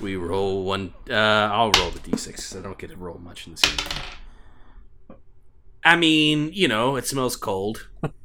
We roll one. Uh, I'll roll the d6 because I don't get to roll much in this game. I mean, you know, it smells cold.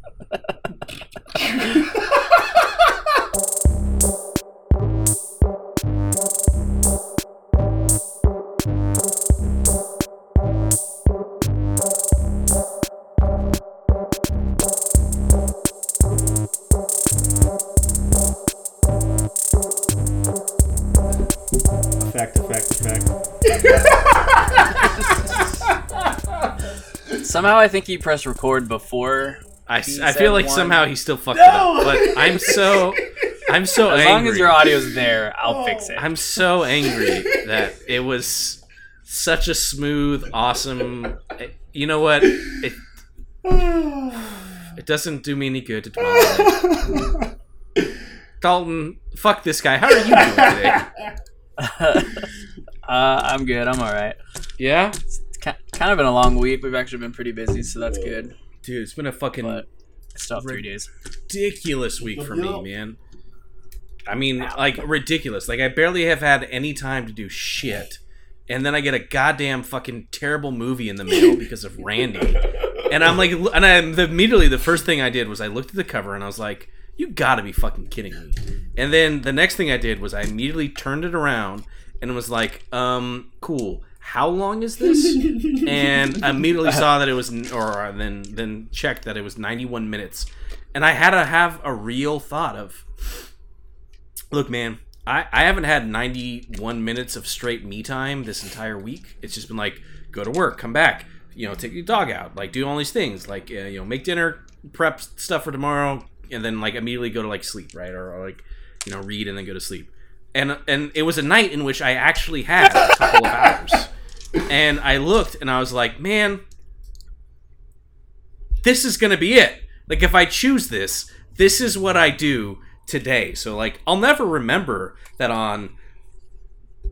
Somehow I think he pressed record before. I, I feel like one. somehow he still fucked it up, but I'm so I'm so As angry. long as your audio's there, I'll fix it. I'm so angry that it was such a smooth, awesome. You know what? It it doesn't do me any good to dwell on it. Dalton, fuck this guy. How are you doing today? uh, I'm good. I'm all right. Yeah, Ki- Kind of been a long week. We've actually been pretty busy, so that's good. dude, it's been a fucking But still three days. ridiculous week for me, man. I mean, like ridiculous. Like I barely have had any time to do shit, and then I get a goddamn fucking terrible movie in the mail because of Randy. And I'm like, and I the, immediately the first thing I did was I looked at the cover and I was like, "You got to be fucking kidding me!" And then the next thing I did was I immediately turned it around and was like, "Um, cool. How long is this?" and I immediately saw that it was, or then then checked that it was 91 minutes, and I had to have a real thought of, look, man. I, I haven't had 91 minutes of straight me time this entire week. It's just been like, go to work, come back, you know, take your dog out, like do all these things, like uh, you know, make dinner, prep stuff for tomorrow, and then like immediately go to like sleep, right, or, or like you know, read and then go to sleep. And and it was a night in which I actually had a couple of hours, and I looked and I was like, man, this is gonna be it. Like if I choose this, this is what I do today. So like I'll never remember that on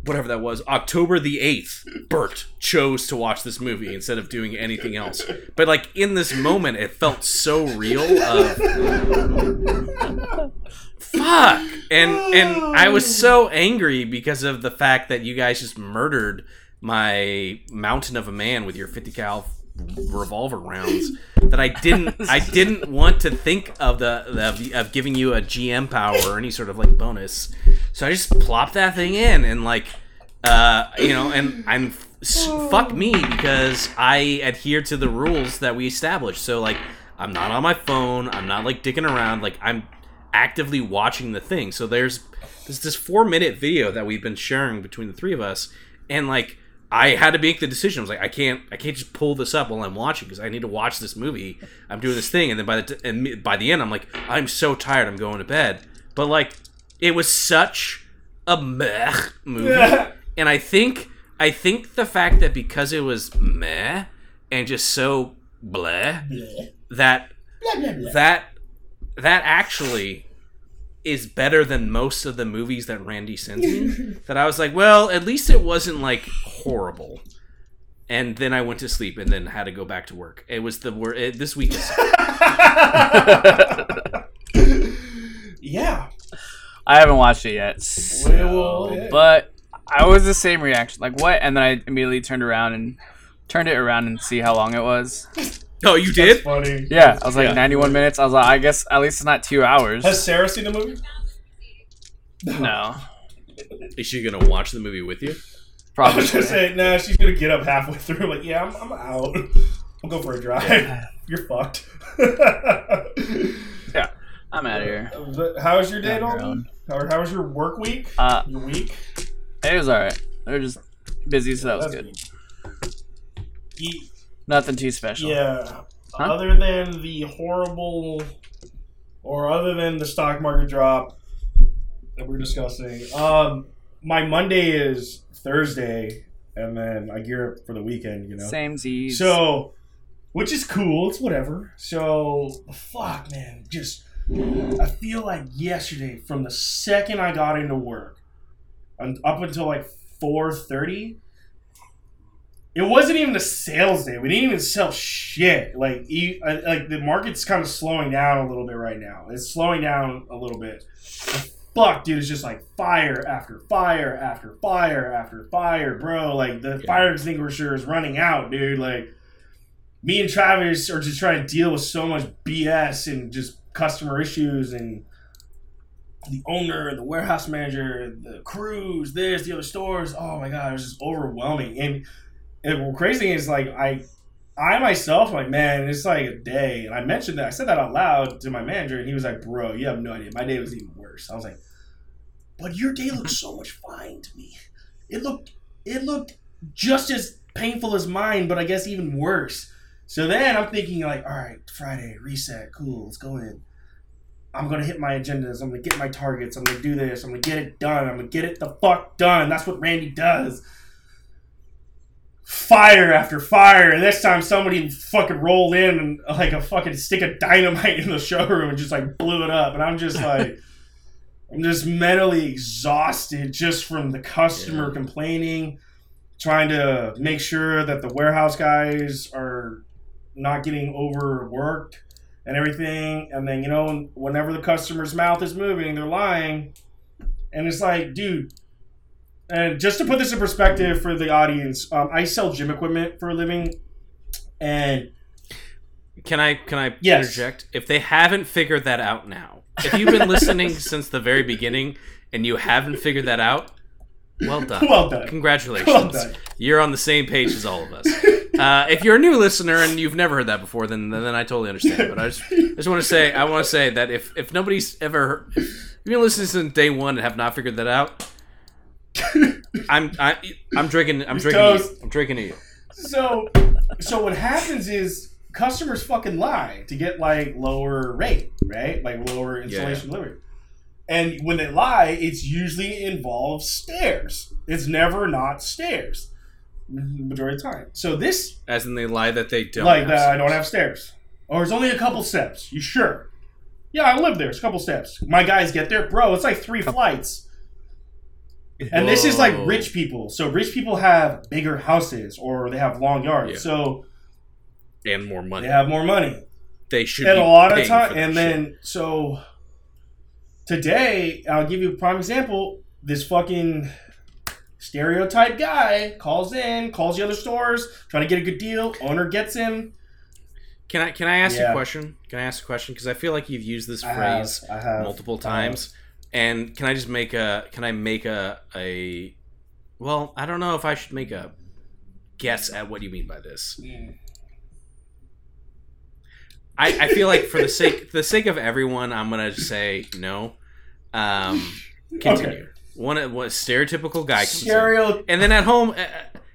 whatever that was, October the 8th, Bert chose to watch this movie instead of doing anything else. But like in this moment it felt so real of fuck. And and I was so angry because of the fact that you guys just murdered my mountain of a man with your 50 cal revolver rounds that I didn't I didn't want to think of the, the of giving you a GM power or any sort of like bonus. So I just plopped that thing in and like uh you know and I'm s- fuck me because I adhere to the rules that we established. So like I'm not on my phone, I'm not like dicking around, like I'm actively watching the thing. So there's there's this 4 minute video that we've been sharing between the three of us and like I had to make the decision. I was like, I can't, I can't just pull this up while I'm watching because I need to watch this movie. I'm doing this thing, and then by the t- and by the end, I'm like, I'm so tired. I'm going to bed. But like, it was such a meh movie, and I think, I think the fact that because it was meh and just so bleh, that that that actually is better than most of the movies that Randy sends me. that I was like, well, at least it wasn't like horrible. And then I went to sleep and then had to go back to work. It was the word. It, this week is yeah. I haven't watched it yet, so- Well, but I was the same reaction. Like what? And then I immediately turned around and turned it around and see how long it was. Oh, you That's did? funny. Yeah, I was like Yeah. 91 minutes. I was like, I guess at least it's not two hours. Has Sarah seen the movie? No, Is she gonna watch the movie with you? I probably. was gonna say, nah, she's gonna get up halfway through. Like, yeah, I'm, I'm out. I'll go for a drive. You're fucked. yeah, I'm out of here. But how was your day, On your Dalton? own. How, how was your work week? Uh, Your week? it was alright. They're just busy, so that was That's good. Ye- Nothing too special. Yeah. Huh? Other than the horrible, or other than the stock market drop that we're discussing, um, my Monday is Thursday, and then I gear up for the weekend. You know. Same Z's. So, which is cool. It's whatever. So, fuck, man. Just, I feel like yesterday, from the second I got into work, and up until like four thirty, it wasn't even a sales day. We didn't even sell shit. Like, e- I- like the market's kind of slowing down a little bit right now. It's slowing down a little bit. I fuck, dude, it's just like fire after fire after fire after fire, bro. Like the Yeah. fire extinguisher is running out, dude. Like me and Travis are just trying to deal with so much BS and just customer issues and the owner, the warehouse manager, the crews, this, the other stores. Oh my god, it was just overwhelming. And, and crazy thing is like I I myself like, man, it's like a day. And I mentioned that. I said that out loud to my manager, and he was like, bro, you have no idea. My day was even worse. I was like, but your day looks so much fine to me. It looked it looked just as painful as mine, but I guess even worse. So then I'm thinking like, all right, Friday, reset, cool, let's go in. I'm gonna hit my agendas. I'm gonna get my targets. I'm gonna do this. I'm gonna get it done. I'm gonna get it the fuck done. That's what Randy does. Fire after fire. And this time somebody fucking rolled in and like a fucking stick of dynamite in the showroom and just like blew it up. And I'm just like, I'm just mentally exhausted just from the customer Yeah. complaining, trying to make sure that the warehouse guys are not getting overworked and everything. And then, you know, whenever the customer's mouth is moving, they're lying. And it's like, dude, and just to put this in perspective for the audience, um, I sell gym equipment for a living. And Can I can I Yes. interject? If they haven't figured that out now, if you've been listening since the very beginning and you haven't figured that out, well done. well done. Congratulations. Well done. You're on the same page as all of us. Uh, if you're a new listener and you've never heard that before, then then I totally understand. But I just, I just want to say I want to say that if, if nobody's ever heard, if you've been listening since day one and have not figured that out, I'm I, I'm drinking I'm drinking to you. Toast. I'm drinking to you. so so what happens is customers fucking lie to get like lower rate, right? Like lower installation delivery. And when they lie, it's usually involves stairs. It's never not stairs. Majority of the time. So this As in they lie that they don't. like that uh, I don't have stairs. Or it's only a couple steps. You sure? Yeah, I live there. It's a couple steps. My guys get there, bro. It's like three flights. And this is like rich people. So rich people have bigger houses or they have long yards. Yeah. So and more money. they have more money. They should. and be a lot of time and shit. then so today I'll give you a prime example. This fucking stereotype guy calls in, calls the other stores, trying to get a good deal. Owner gets him. Can I can I ask Yeah. a question? Can I ask a question? Because I feel like you've used this I phrase have, have multiple times. And can I just make a can I make a a well, I don't know if I should make a guess at what you mean by this. Mm. I, I feel like for the sake the sake of everyone, I'm gonna say no. Um, continue. Okay. One what stereotypical guy. Stereo And then at home, uh,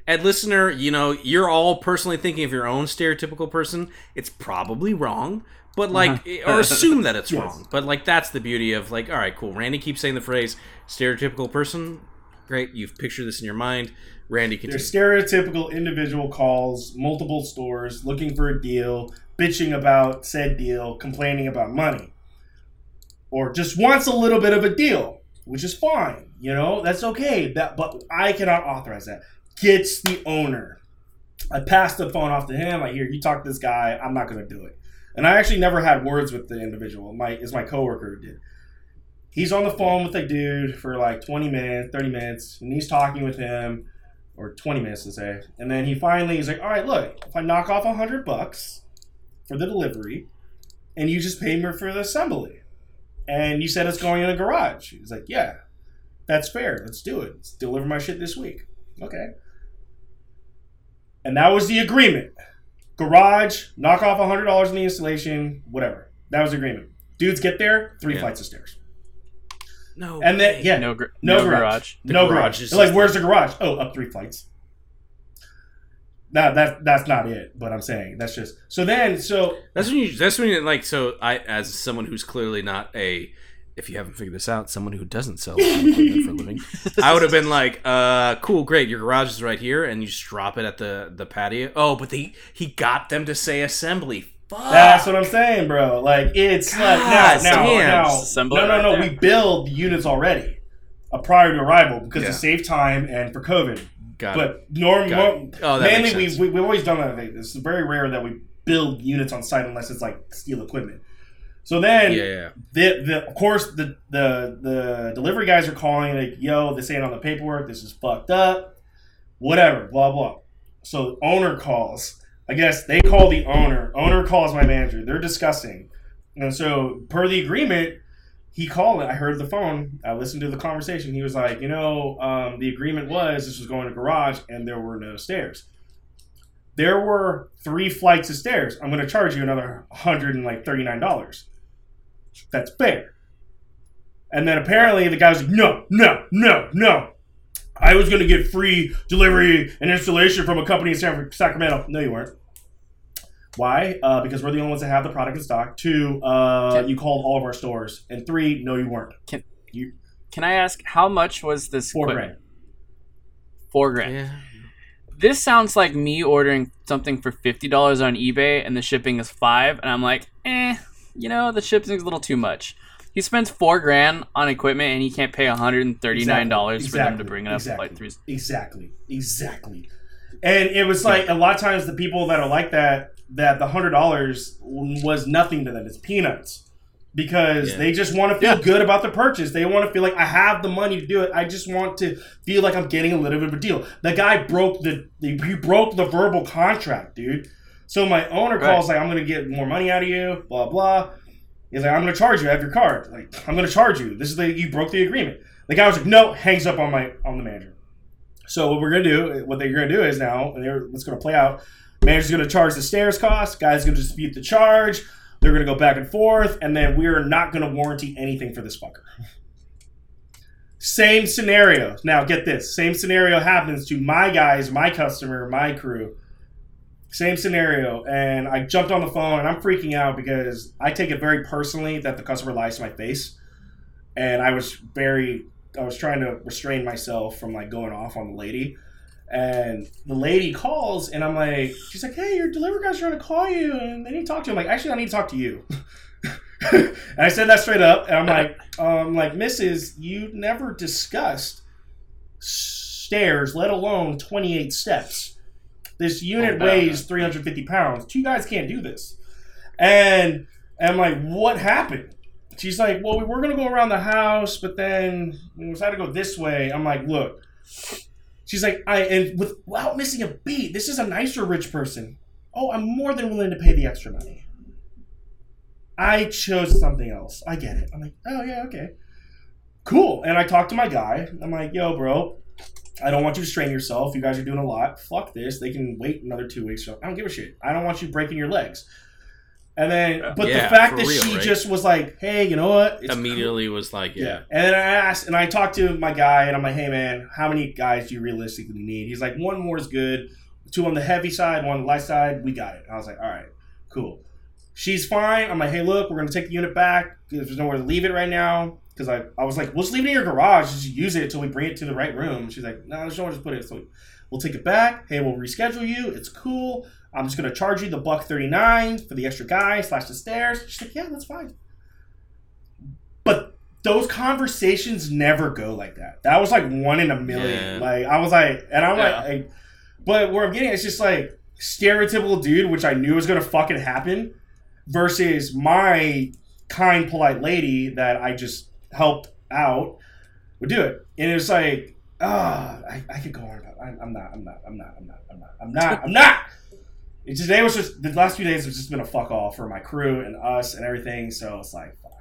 at listener, you know, you're all personally thinking of your own stereotypical person. It's probably wrong, but like, uh-huh. or assume that it's Yes. wrong. But like, that's the beauty of like, all right, cool. Randy keeps saying the phrase stereotypical person. Great, you've pictured this in your mind. Randy, Their stereotypical individual calls multiple stores looking for a deal, bitching about said deal, complaining about money. Or just wants a little bit of a deal, which is fine. You know, that's okay. That but I cannot authorize that. Gets the owner. I pass the phone off to him. I hear you talk to this guy. I'm not gonna do it. And I actually never had words with the individual. My is my coworker who did. He's on the phone with a dude for like 20 minutes, 30 minutes, and he's talking with him or 20 minutes to say. And then he finally he's like, all right, look, if I knock off 100 bucks for the delivery and you just pay me for the assembly and you said it's going in a garage. He's like, yeah, that's fair. Let's do it. Let's deliver my shit this week. Okay. And that was the agreement. Garage, knock off $100 in the installation, whatever. That was the agreement. Dudes get there, three Yeah. flights of stairs. No, And then, yeah, No, gr- no, no garage. garage. The no garage garage. They're like, where's the garage? Oh, up three flights. That that that's not it. But I'm saying that's just so. Then so That's when you. That's when you like. So I, as someone who's clearly not a, if you haven't figured this out, someone who doesn't sell equipment for a living, I would have been like, uh, cool, great, your garage is right here, and you just drop it at the the patio. Oh, but they he got them to say assembly. Fuck. that's what I'm saying, bro. Like it's like now God now damn. now. Assemble No it no right no. We build the units already, uh, prior to arrival because Yeah. to save time and for COVID. Got it. But norm, Got norm Oh, mainly we, sense. we we've always done that. Thing. It's very rare that we build units on site unless it's like steel equipment. So then, Yeah. the, the of course the, the the delivery guys are calling like, "Yo, this ain't on the paperwork. This is fucked up." Whatever, blah blah. So owner calls. I guess they call the owner. Owner calls my manager. They're discussing, and so per the agreement, he called it. I heard the phone. I listened to the conversation. He was like, "You know, um, the agreement was this was going to garage, and there were no stairs." There were three flights of stairs. I'm going to charge you another hundred and like thirty nine dollars that's fair. And then apparently the guy was like, no, no, no, no. I was going to get free delivery and installation from a company in San Sacramento. No, you weren't. Why? Uh, because we're the only ones that have the product in stock. Two, uh, Can- you called all of our stores. And three, no, you weren't. Can I ask how much was this? Four equipment? grand. Four grand. Yeah. This sounds like me ordering something for fifty dollars on eBay and the shipping is five, and I'm like, eh, you know, the shipping's a little too much. He spends four grand on equipment and he can't pay hundred and thirty nine dollars for them to bring it up Exactly. like. Exactly. Exactly. And it was like a lot of times the people that are like that, that the hundred dollars was nothing to them. It's peanuts. Because Yeah. they just want to feel Yeah. good about the purchase. They want to feel like I have the money to do it. I just want to feel like I'm getting a little bit of a deal. The guy broke the he broke the verbal contract, dude. So my owner Right. calls like I'm gonna get more money out of you, blah blah. He's like, I'm gonna charge you. I have your card. Like, I'm gonna charge you. This is the you broke the agreement. The guy was like, no, hangs up on my on the manager. So what we're gonna do, what they're gonna do is now, and they're, what's gonna play out. Manager's gonna charge the stairs cost. Guy's gonna dispute the charge. They're gonna go back and forth, and then we are not gonna warranty anything for this fucker. Same scenario. Now get this. Same scenario happens to my guys, my customer, my crew. Same scenario, and I jumped on the phone and I'm freaking out because I take it very personally that the customer lies to my face, and I was very, I was trying to restrain myself from like going off on the lady, and the lady calls and I'm like, she's like, hey, your delivery guy's trying to call you and they need to talk to you. I'm like, actually, I need to talk to you. and I said that straight up, and I'm like, um, like, Mrs., you never discussed stairs, let alone 28 steps. This oh, unit Oh, weighs 350 pounds. Two guys can't do this. And, and I'm like, what happened? She's like, well, we were going to go around the house, but then we decided to go this way. I'm like, look. She's like, I, and without missing a beat, this is a nicer rich person. Oh, I'm more than willing to pay the extra money. I chose something else. I get it. I'm like, oh, yeah, okay. Cool. And I talked to my guy. I'm like, yo, bro, I don't want you to strain yourself. You guys are doing a lot. Fuck this. They can wait another two weeks. So I don't give a shit. I don't want you breaking your legs. And then, uh, but Yeah, the fact that real, she right? just was like, hey, you know what? It's Immediately was like, yeah. yeah. And then I asked, and I talked to my guy, and I'm like, hey, man, how many guys do you realistically need? He's like, one more is good. Two on the heavy side, one on the light side. We got it. I was like, all right, cool. She's fine. I'm like, hey, look, we're going to take the unit back. There's nowhere to leave it right now. Because I, I was like, we'll just leave it in your garage. Just use it until we bring it to the right room. She's like, no, there's nowhere to put it. So we'll take it back. Hey, we'll reschedule you. It's cool. I'm just going to charge you the buck 39 for the extra guy slash the stairs. She's like, yeah, that's fine. But those conversations never go like that. That was like one in a million. Yeah. Like I was like, and I'm Yeah. like, I- but where I'm getting, it's just like stereotypical dude, which I knew was gonna fucking happen, versus my kind, polite lady that I just helped out would do it, and it was like, ah, I, I could go on about. I'm, I'm not. I'm not. I'm not. I'm not. I'm not. I'm not. I'm not. It today was just the last few days have just been a fuck all for my crew and us and everything. So it's like fuck.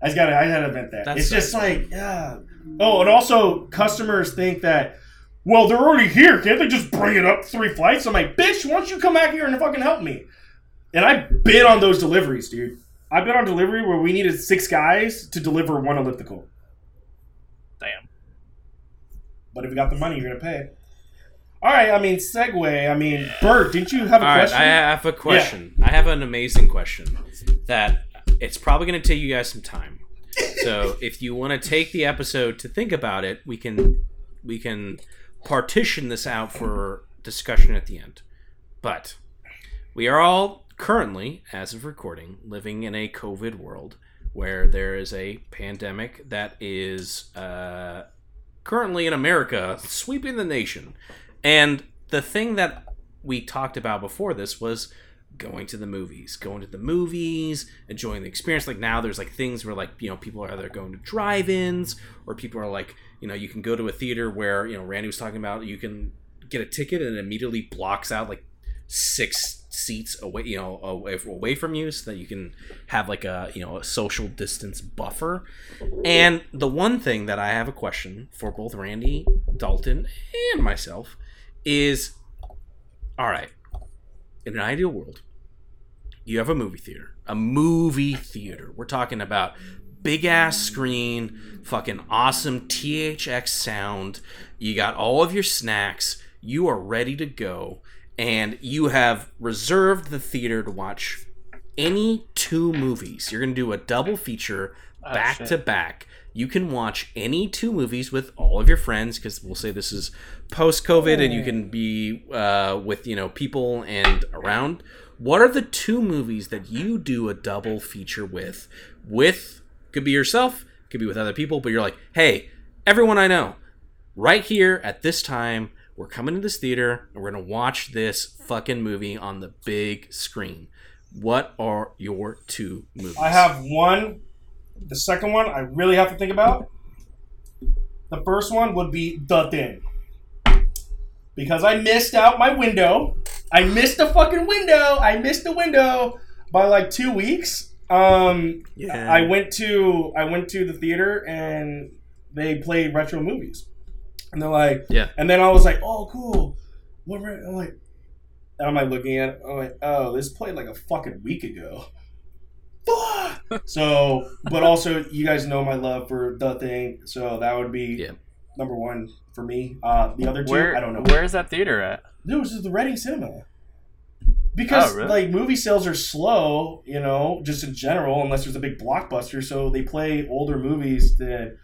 I just got I had to vent that. That it's just sucks. like yeah. Oh, and also customers think that. Well, they're already here. Can't they just bring it up three flights? I'm like, bitch, why don't you come back here and fucking help me? And I bid on those deliveries, dude. I bid on delivery where we needed six guys to deliver one elliptical. Damn. But if you got the money, you're gonna pay. All right. I mean, segue. I mean, Bert, didn't you have a All right, question? I have a question. I have an amazing question that it's probably going to take you guys some time. So if you want to take the episode to think about it, we can we can partition this out for discussion at the end. But we are all currently, as of recording, living in a COVID world where there is a pandemic that is uh, currently in America sweeping the nation. And the thing that we talked about before this was going to the movies, going to the movies, enjoying the experience. Like now, there's like things where like you know people are either going to drive-ins or people are like you know you can go to a theater where you know Randy was talking about you can get a ticket and it immediately blocks out like six seats away you know away, away from you so that you can have like a you know a social distance buffer. And the one thing that i have a question for both randy dalton and myself is all right in an ideal world you have a movie theater a movie theater. We're talking about big ass screen fucking awesome thx sound. You got all of your snacks. You are ready to go and you have reserved the theater to watch any two movies. You're going to do a double feature back shit. to back. You can watch any two movies with all of your friends because we'll say this is post COVID and you can be uh, with you know people and around. What are the two movies that you do a double feature with? With could be yourself, could be with other people, but you're like, hey, everyone I know, right here at this time, we're coming to this theater and we're gonna watch this fucking movie on the big screen. What are your two movies? I have one. The second one I really have to think about. The first one would be The Thing. Because I missed out my window. I missed the fucking window. I missed the window by like two weeks. Um, Yeah. I went to I went to the theater and they played retro movies, and they're like, Yeah. And then I was like, oh, cool. What? re- I'm like, and I'm like looking at it. I'm like, oh, this played like a fucking week ago. Fuck. so, but also, you guys know my love for the thing, so that would be Yeah. number one for me. Uh, the other two, Where I don't know. Where's that theater at? No, this is the Reading Cinema. Because Oh, really? like movie sales are slow, you know, just in general, unless there's a big blockbuster. So they play older movies that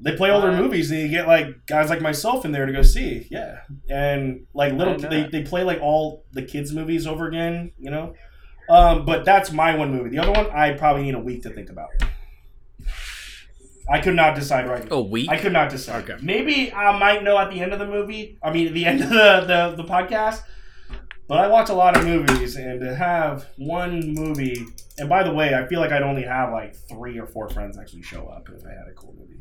they play older Uh, movies, and you get like guys like myself in there to go see. Yeah, and like little they, they play like all the kids movies over again, you know. Um, but that's my one movie. The other one, I probably need a week to think about. I could not decide right now. a week. I could not decide. Okay. Maybe I might know at the end of the movie. I mean, at the end of the, the, the podcast. But I watch a lot of movies, and to have one movie. And by the way, I feel like I'd only have like three or four friends actually show up if I had a cool movie.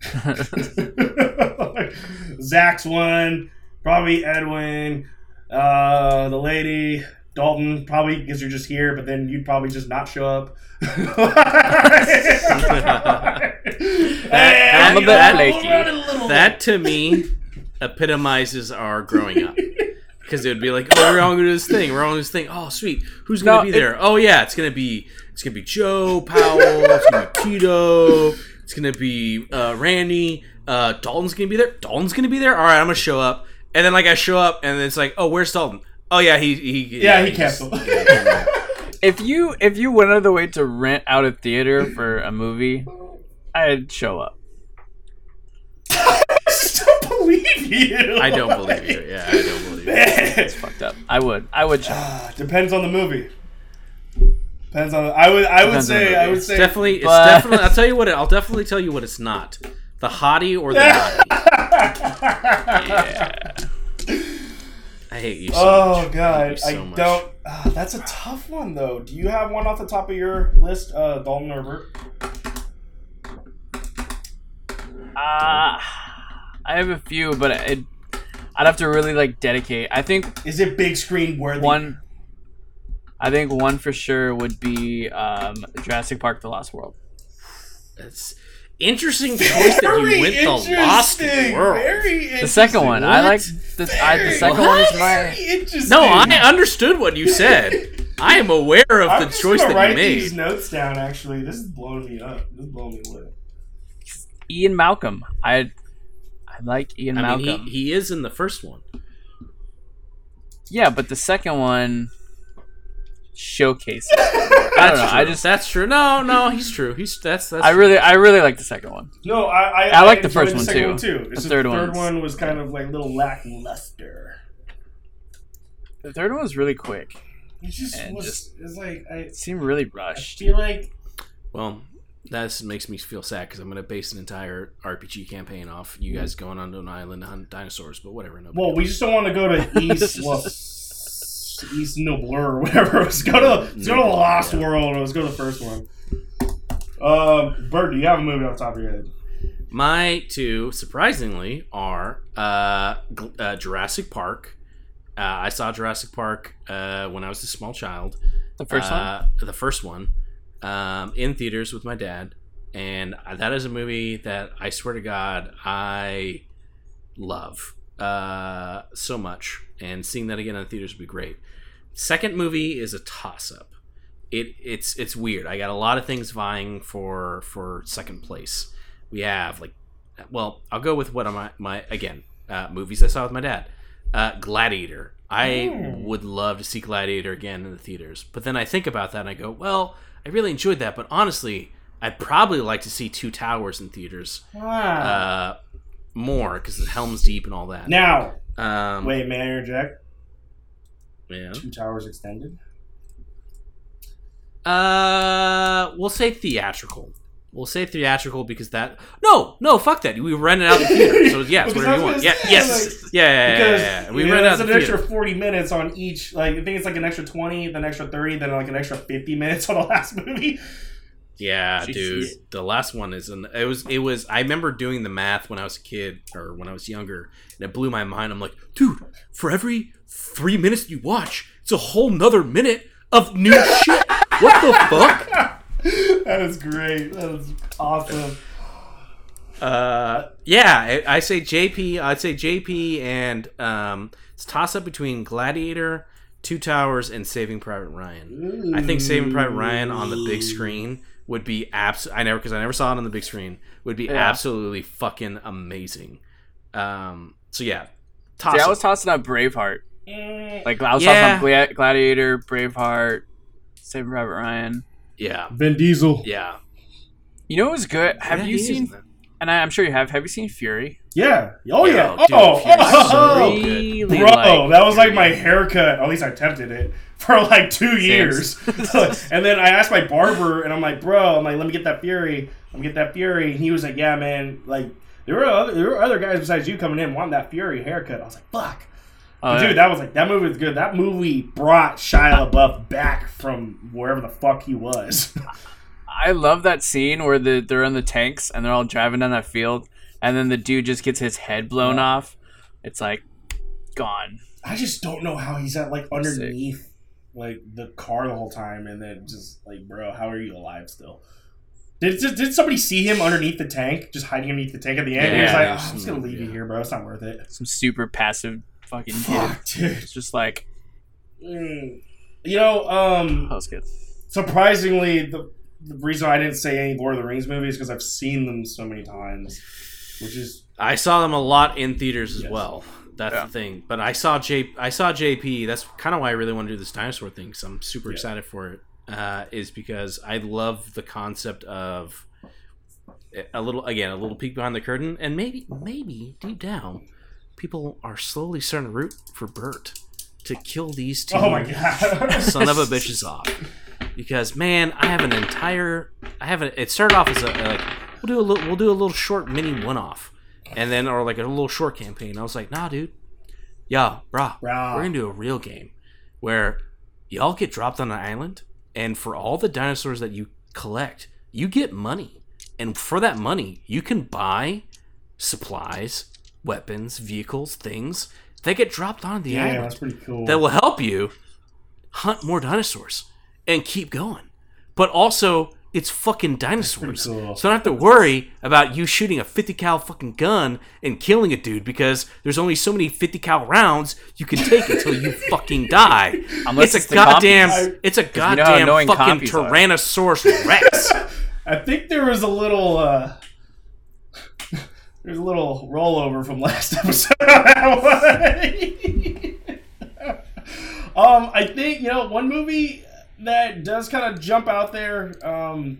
Zach's one, probably Edwin, uh, the lady, Dalton, probably because you're just here, but then you'd probably just not show up. I'm a bit flaky. that to me epitomizes our growing up. Because it would be like, oh, we're all gonna do this thing. We're all gonna do this thing. Oh, sweet. Who's gonna No, be it- there? Oh yeah, it's gonna be it's gonna be Joe Powell. It's gonna be Tito. It's gonna be uh, Randy. Uh, Dalton's gonna be there. Dalton's gonna be there. All right, I'm gonna show up. And then like I show up, and it's like, oh, where's Dalton? Oh yeah, he he Yeah, he just- canceled. If you if you went out of the way to rent out a theater for a movie, I'd show up. I just don't believe you. I don't believe you. Yeah, I don't believe you. It's fucked up. I would. I would show. up. Depends on the movie. Depends on. I would. I would Depends on the say. I movie. would It's say. definitely. It's But- definitely. I'll tell you what. It, I'll definitely tell you what it's not. The hottie or the naughty. I hate you. So Oh much. I god, you so I much. don't. ah, that's a tough one though. Do you have one off the top of your list, uh, Dalton or Bert? Uh, I have a few, but it, I'd have to really like dedicate. I think Is it big screen worthy? one. I think one for sure would be um, Jurassic Park: The Lost World. It's interesting choice that you went the Lost World. Very The second one, I What? like the, I, the Very- second one is Very my. interesting. No, I understood what you said. I am aware of I'm the just choice gonna that you write these notes down. Actually, this is blowing me up. This is blowing me away. Ian Malcolm. I I like Ian I mean, Malcolm. he, he is in the first one. yeah, but the second one showcases. I don't know. I just that's true. No, no, he's true. He's that's that's. I really I really like the second one. No, I I, I like the enjoyed first one, second too. One too. It's The third the third one's- one was kind of like a little lackluster. The third one was really quick. It just And was. just- it's like I, It seemed really I rushed. feel like Well, that makes me feel sad because I'm going to base an entire RPG campaign off you guys going onto an island to hunt dinosaurs. But whatever. Well, we just don't want to go to East. well, East No Blur or whatever. Let's go to let's go to the Lost Yeah. World. Let's go to the first one. Um, Bert, do you have a movie on top of your head? My two, surprisingly, are uh, uh, Jurassic Park. Uh, I saw Jurassic Park uh, when I was a small child. The first one. uh, The first one. Um, in theaters with my dad. And that is a movie that I swear to God, I love uh, so much. And seeing that again in the theaters would be great. Second movie is a toss up. It, it's it's weird. I got a lot of things vying for for second place. We have like, well, I'll go with what am I my again uh, movies I saw with my dad. Uh, Gladiator. I Hmm. would love to see Gladiator again in the theaters, but then I think about that and I go, well, I really enjoyed that, but honestly, I'd probably like to see Two Towers in theaters Wow. uh, more because the Helm's Deep and all that. now, Um, wait, may I interject? yeah. Two Towers extended. Uh, we'll say theatrical. We'll say theatrical because that. No, no, fuck that. We rented out the theater, so yeah, it's whatever you want. Yeah, say, yes, like, yeah, yeah, yeah, Because yeah. We rented out it's the an extra forty minutes on each. Like I think it's like an extra twenty, then extra thirty, then like an extra fifty minutes on the last movie. Yeah, Jesus. dude. The last one is an it was it was I remember doing the math when I was a kid or when I was younger and it blew my mind. I'm like, dude, for every three minutes you watch, it's a whole nother minute of new shit. What the fuck? that is great. That is awesome. Uh yeah, I, I say JP I'd say JP and um it's toss up between Gladiator, Two Towers, and Saving Private Ryan. I think Saving Private Ryan on the big screen would be abs. I never because I never saw it on the big screen. Would be Yeah. absolutely fucking amazing. Um. So yeah, toss. See, I was tossing up Braveheart. Like I was Yeah. tossing up Gladiator, Braveheart, Saving Private Ryan. yeah, Vin Diesel. yeah. You know what was good? Have Yeah, you he is seen? that. And I, I'm sure you have. Have you seen Fury? Yeah. Oh yeah. Yeah, dude, oh, oh, oh. Really Bro, like that was like my haircut. At least I attempted it for like two years. and then I asked my barber, and I'm like, bro, I'm like, let me get that Fury. Let me get that Fury. And he was like, yeah, man. Like there were other, there were other guys besides you coming in wanting that Fury haircut. I was like, fuck. Oh, yeah. dude, that was like that movie was good. That movie brought Shia LaBeouf back from wherever the fuck he was. I love that scene where the they're in the tanks and they're all driving down that field, and then the dude just gets his head blown Yeah. off. It's like gone. I just don't know how he's at like underneath like the car the whole time, and then just like, bro, how are you alive still? Did, did, did somebody see him underneath the tank, just hiding underneath the tank at the end? he was Yeah, like, "Oh, I'm just gonna leave you here, bro. It's not worth it. Some super passive fucking kid. Fuck, dude. It's just like Mm. You know, um, that was good. surprisingly, the, the reason I didn't say any Lord of the Rings movies because I've seen them so many times, which is I saw them a lot in theaters as Yes. well. That's Yeah. the thing. But I saw J. I saw JP. That's kind of why I really want to do this dinosaur thing. Because I'm super Yeah. excited for it. Uh, is because I love the concept of a little again a little peek behind the curtain, and maybe maybe deep down, people are slowly starting to root for Bert to kill these two oh my god, son of a bitches off. Because man, I have an entire I have a it started off as a like we'll do a little we'll do a little short mini one off. And then or like a little short campaign. I was like, nah dude. Yeah, brah. Brah. We're gonna do a real game where y'all get dropped on an island and for all the dinosaurs that you collect, you get money. And for that money, you can buy supplies, weapons, vehicles, things that get dropped on the Yeah, island that's pretty cool. that will help you hunt more dinosaurs and keep going. But also, it's fucking dinosaurs. cool. So I don't have to worry about you shooting a 50 cal fucking gun and killing a dude because there's only so many 50 cal rounds you can take until you fucking die. Unless it's it's a goddamn compies. it's a you know goddamn fucking compies are. Tyrannosaurus Rex. I think there was a little uh there's a little rollover from last episode. um, I think you know one movie that does kind of jump out there. Um,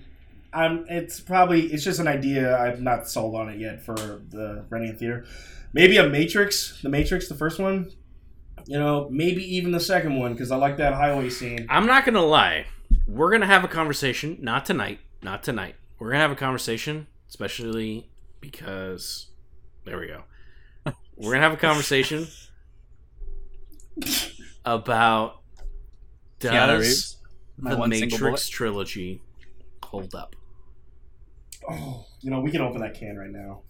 I'm. It's probably it's just an idea. I'm not sold on it yet for the renting theater. Maybe a Matrix, the Matrix, the first one. You know, maybe even the second one because I like that highway scene. I'm not gonna lie. We're gonna have a conversation. Not tonight. Not tonight. We're gonna have a conversation, especially because there we go. We're gonna have a conversation about Keanu Does Reeves. My the one single. Matrix trilogy hold up? Oh, you know, we can open that can right now.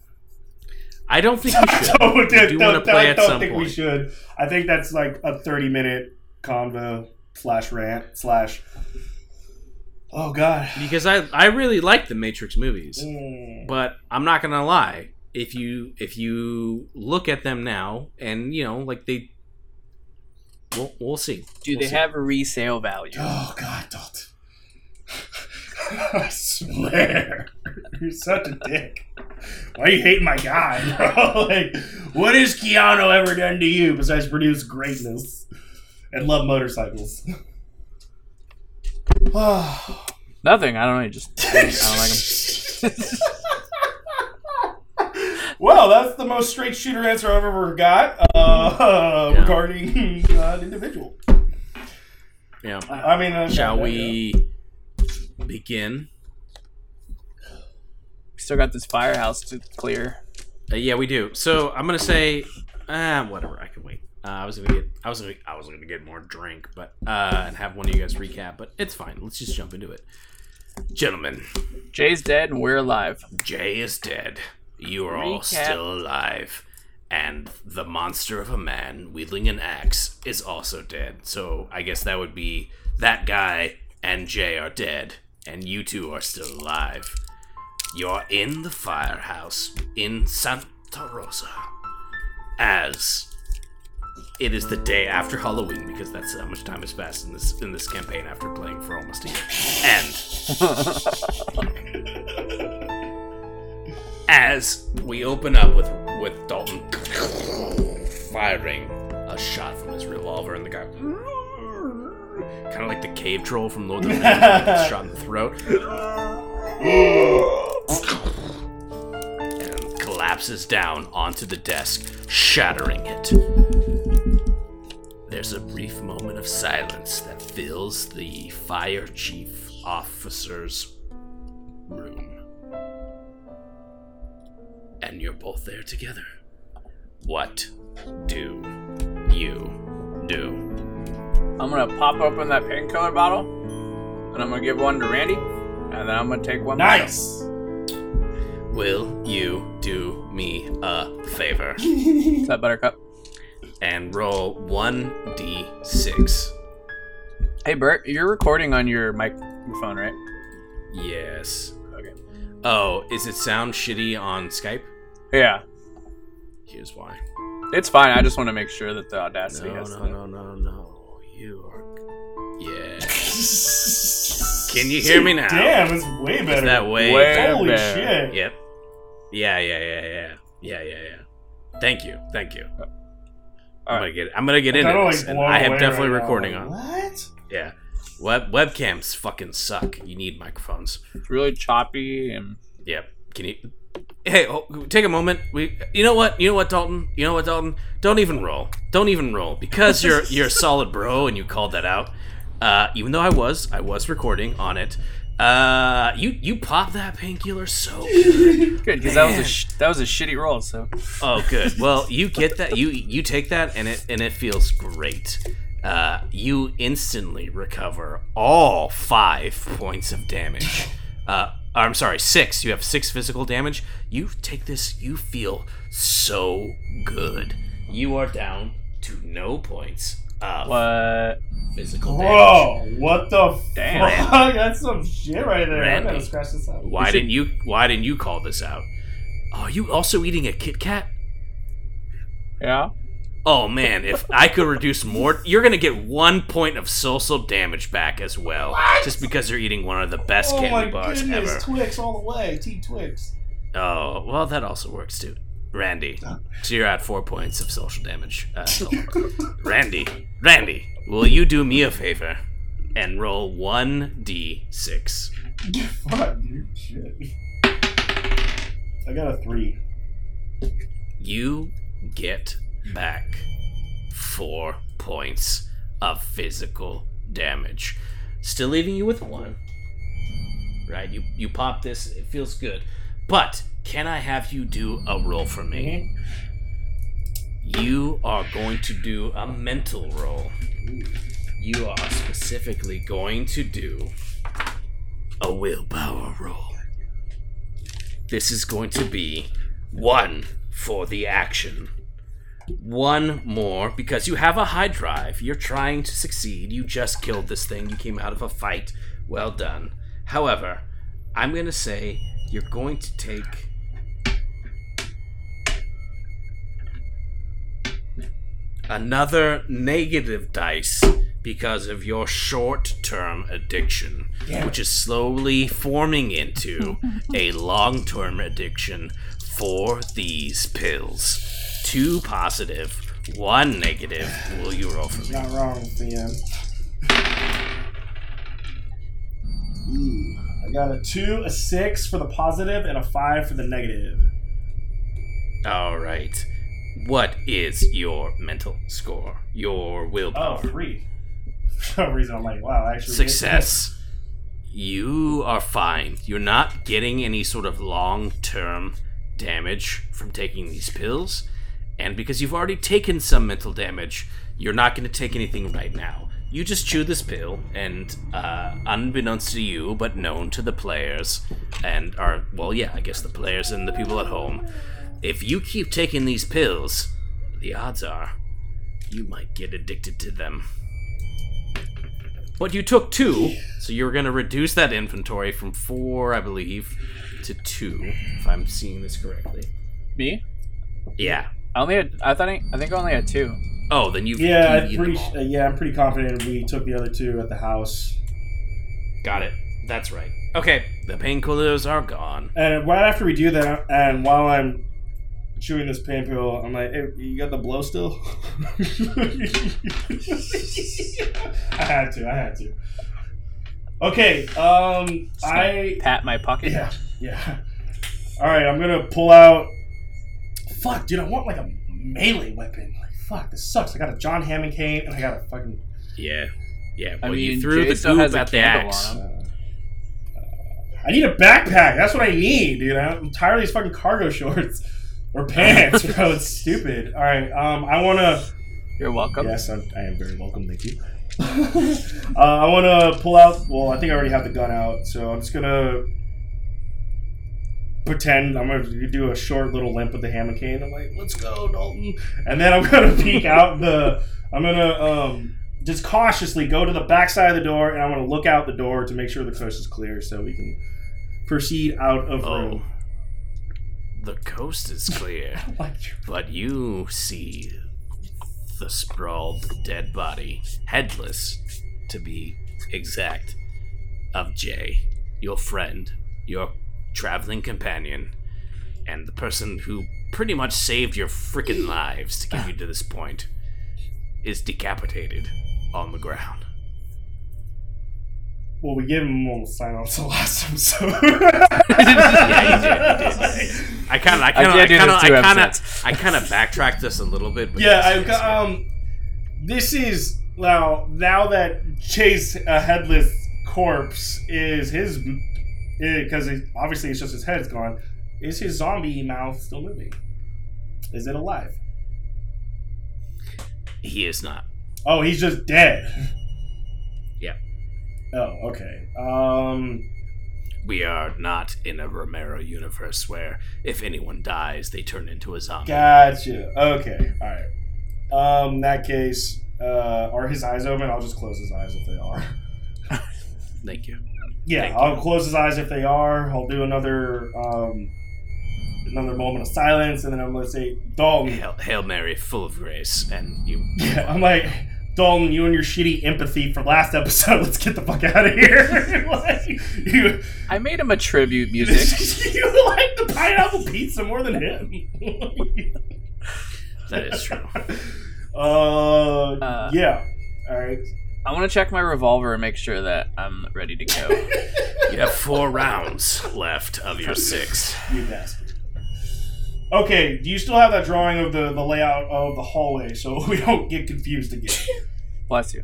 I don't think we should. don't, We do don't- want to play I at don't some think we should. I think that's like a 30 minute convo slash rant slash. Oh, God. Because I I really like the Matrix movies, Mm. but I'm not gonna lie. If you if you look at them now, and you know, like they, we'll we'll see. Do We'll they see. have a resale value? Oh, God, don't. I swear. You're such a dick. Why are you hating my guy, bro? like, what has Keanu ever done to you besides produce greatness and love motorcycles? Nothing. I don't know. Just I don't like him. Well, that's the most straight shooter answer I've ever got uh, Yeah. regarding uh, an individual. Yeah. I mean, uh, Shall yeah, we begin? We still got this firehouse to clear. Uh, yeah, we do. So I'm gonna say, ah, whatever. I can wait. Uh, I was gonna get, I was gonna, I was gonna get more drink, but uh, and have one of you guys recap. But it's fine. Let's just jump into it, gentlemen. Jay's dead and we're alive. Jay is dead. You are all still alive, and the monster of a man wielding an axe is also dead. So I guess that would be that guy and Jay are dead, and you two are still alive. You're in the firehouse in Santa Rosa as it is the day after Halloween because that's how much time has passed in this in this campaign after playing for almost a year. And as we open up with with Dalton firing a shot from his revolver, and the guy kind of like the cave troll from Lord of the Rings, gets shot in the throat, and collapses down onto the desk, shattering it. There's a brief moment of silence that fills the fire chief officer's and you're both there together. What do you do? I'm gonna pop open that painkiller bottle, and I'm gonna give one to Randy, and then I'm gonna take one. Nice. Will you do me a favor myself. Is that Buttercup? and roll 1d6? Hey Bert, you're recording on your microphone, right? Yes. Okay. Oh, is it sound shitty on Skype? Yeah, Here's why. it's fine. I just want to make sure that the No, audacity has. no, no, no, no, no. You are. Yeah. Can you hear me now? Damn, it's way better. Is that way? Way- Holy better. shit. Yep. Yeah, yeah, yeah, yeah, yeah, yeah, yeah. Thank you, thank you. Uh, I'm All gonna get. I'm gonna get I'm into this, like, and I have definitely right now. recording on. What? Yeah, web webcams fucking suck. You need microphones. It's really choppy and Yep. Can you? Hey, oh, take a moment. We. You know what? You know what, Dalton? You know what, Dalton? Don't even roll. Don't even roll because you're you're a solid bro, and you called that out. Uh, even though I was, I was recording on it. Uh, you you popped that painkiller so good. good because that was a sh- that was a shitty roll. So Oh, good. Well, you get that. You you take that, and it and it feels great. Uh, you instantly recover all five points of damage. Uh, I'm sorry, six. You have six physical damage. You take this. You feel so good. You are down to no points of what? physical damage. Bro, what the Damn. fuck? That's some shit right there. I Randy. gotta scratch this out. Why didn't you? Why didn't you call this out? Are you also eating a Kit Kat? Yeah. Oh man, if I could reduce more, you're gonna get one point of social damage back as well, just because you're eating one of the best Oh candy bars goodness, ever. Twix all the way. Team Twix. Oh, well, that also works too. Randy, so you're at four points of social damage. Uh, Randy, Randy, will you do me a favor and roll one d6? Fuck, dude. Shit. I got a three. You get back four points of physical damage, still leaving you with one. Right? You you pop this, it feels good, but can I have you do a roll for me? You are going to do a mental roll. you are specifically going to do a willpower roll. This is going to be one for the action. One more because you have a high drive. You're trying to succeed. You just killed this thing. You came out of a fight. Well done. However, I'm going to say you're going to take another negative dice because of your short term addiction, which is slowly forming into a long term addiction for these pills. Two positive, one negative. Will you roll for me? Not wrong, man. Ooh, I got a two, a six for the positive, and a five for the negative. All right. What is your mental score? Your willpower? Oh, three. For some reason, I'm like, wow, I actually. Success. You are fine. You're not getting any sort of long term damage from taking these pills. And because you've already taken some mental damage, you're not going to take anything right now. You just chew this pill, and uh, unbeknownst to you, but known to the players, and are, well, yeah, I guess the players and the people at home, if you keep taking these pills, the odds are you might get addicted to them. But you took two, so you're going to reduce that inventory from four, I believe, to two, if I'm seeing this correctly. Me? Yeah. I only had. I thought. I, I think I only had two. Oh, then you've Yeah, you've I'm pretty. them all. Uh, yeah, I'm pretty confident we took the other two at the house. Got it. That's right. Okay, the painkillers are gone. And right after we do that, and while I'm chewing this pain pill, I'm like, "Hey, you got the blow still?" I had to. I had to. Okay. Um, Just I pat my pocket. yeah yeah. All right, I'm gonna pull out. Fuck, dude, I want like a melee weapon. Like, fuck, this sucks. I got a John Hammond cane, and I got a fucking. Yeah. Yeah, I well, you mean, threw Jay the still goop at the axe. on. Uh, I need a backpack. That's what I need, dude. I'm tired of these fucking cargo shorts or pants, bro. It's stupid. All right, um, I want to. You're welcome. Yes, I'm, I am very welcome. Thank you. uh, I want to pull out. Well, I think I already have the gun out, so I'm just gonna pretend I'm gonna do a short little limp with the hammer cane. I'm like, "Let's go, Dalton," and then I'm gonna peek out the. I'm gonna um, just cautiously go to the back side of the door, and I'm gonna look out the door to make sure the coast is clear, so we can proceed out of Oh. room. The coast is clear, Like, but you see the sprawled dead body, headless to be exact, of Jay, your friend, your traveling companion, and the person who pretty much saved your freaking lives to get you to this point, is decapitated on the ground. well, we gave him a little sign off the last episode. Yeah, you did, you did. I kind of, I kind of, I I did kind of, I kind episodes. of, I kind of backtracked this a little bit. But Yeah, yes, I've got. Um, this is now now that Chase a headless corpse is his because obviously it's just his head's gone. Is his zombie mouth still moving? Is it alive? he is not. Oh, he's just dead. Yeah. Oh, okay. Um. We are not in a Romero universe where if anyone dies, they turn into a zombie. Gotcha. Okay. All right. Um. In that case, uh, are his eyes open? I'll just close his eyes if they are. Thank you. Yeah, Thank I'll close his eyes if they are. I'll do another um, another moment of silence, and then I'm gonna say, Dalton. Hail, Hail Mary, full of grace, and you. Yeah, I'm like, Dalton, you and your shitty empathy from last episode. Let's get the fuck out of here. like, you, I made him a tribute music. you like the pineapple pizza more than him. That is true. uh, Uh, yeah. All right. I want to check my revolver and make sure that I'm ready to go. You have four rounds left of your six. You bastard. Okay, do you still have that drawing of the, the layout of the hallway so we don't get confused again? Bless you.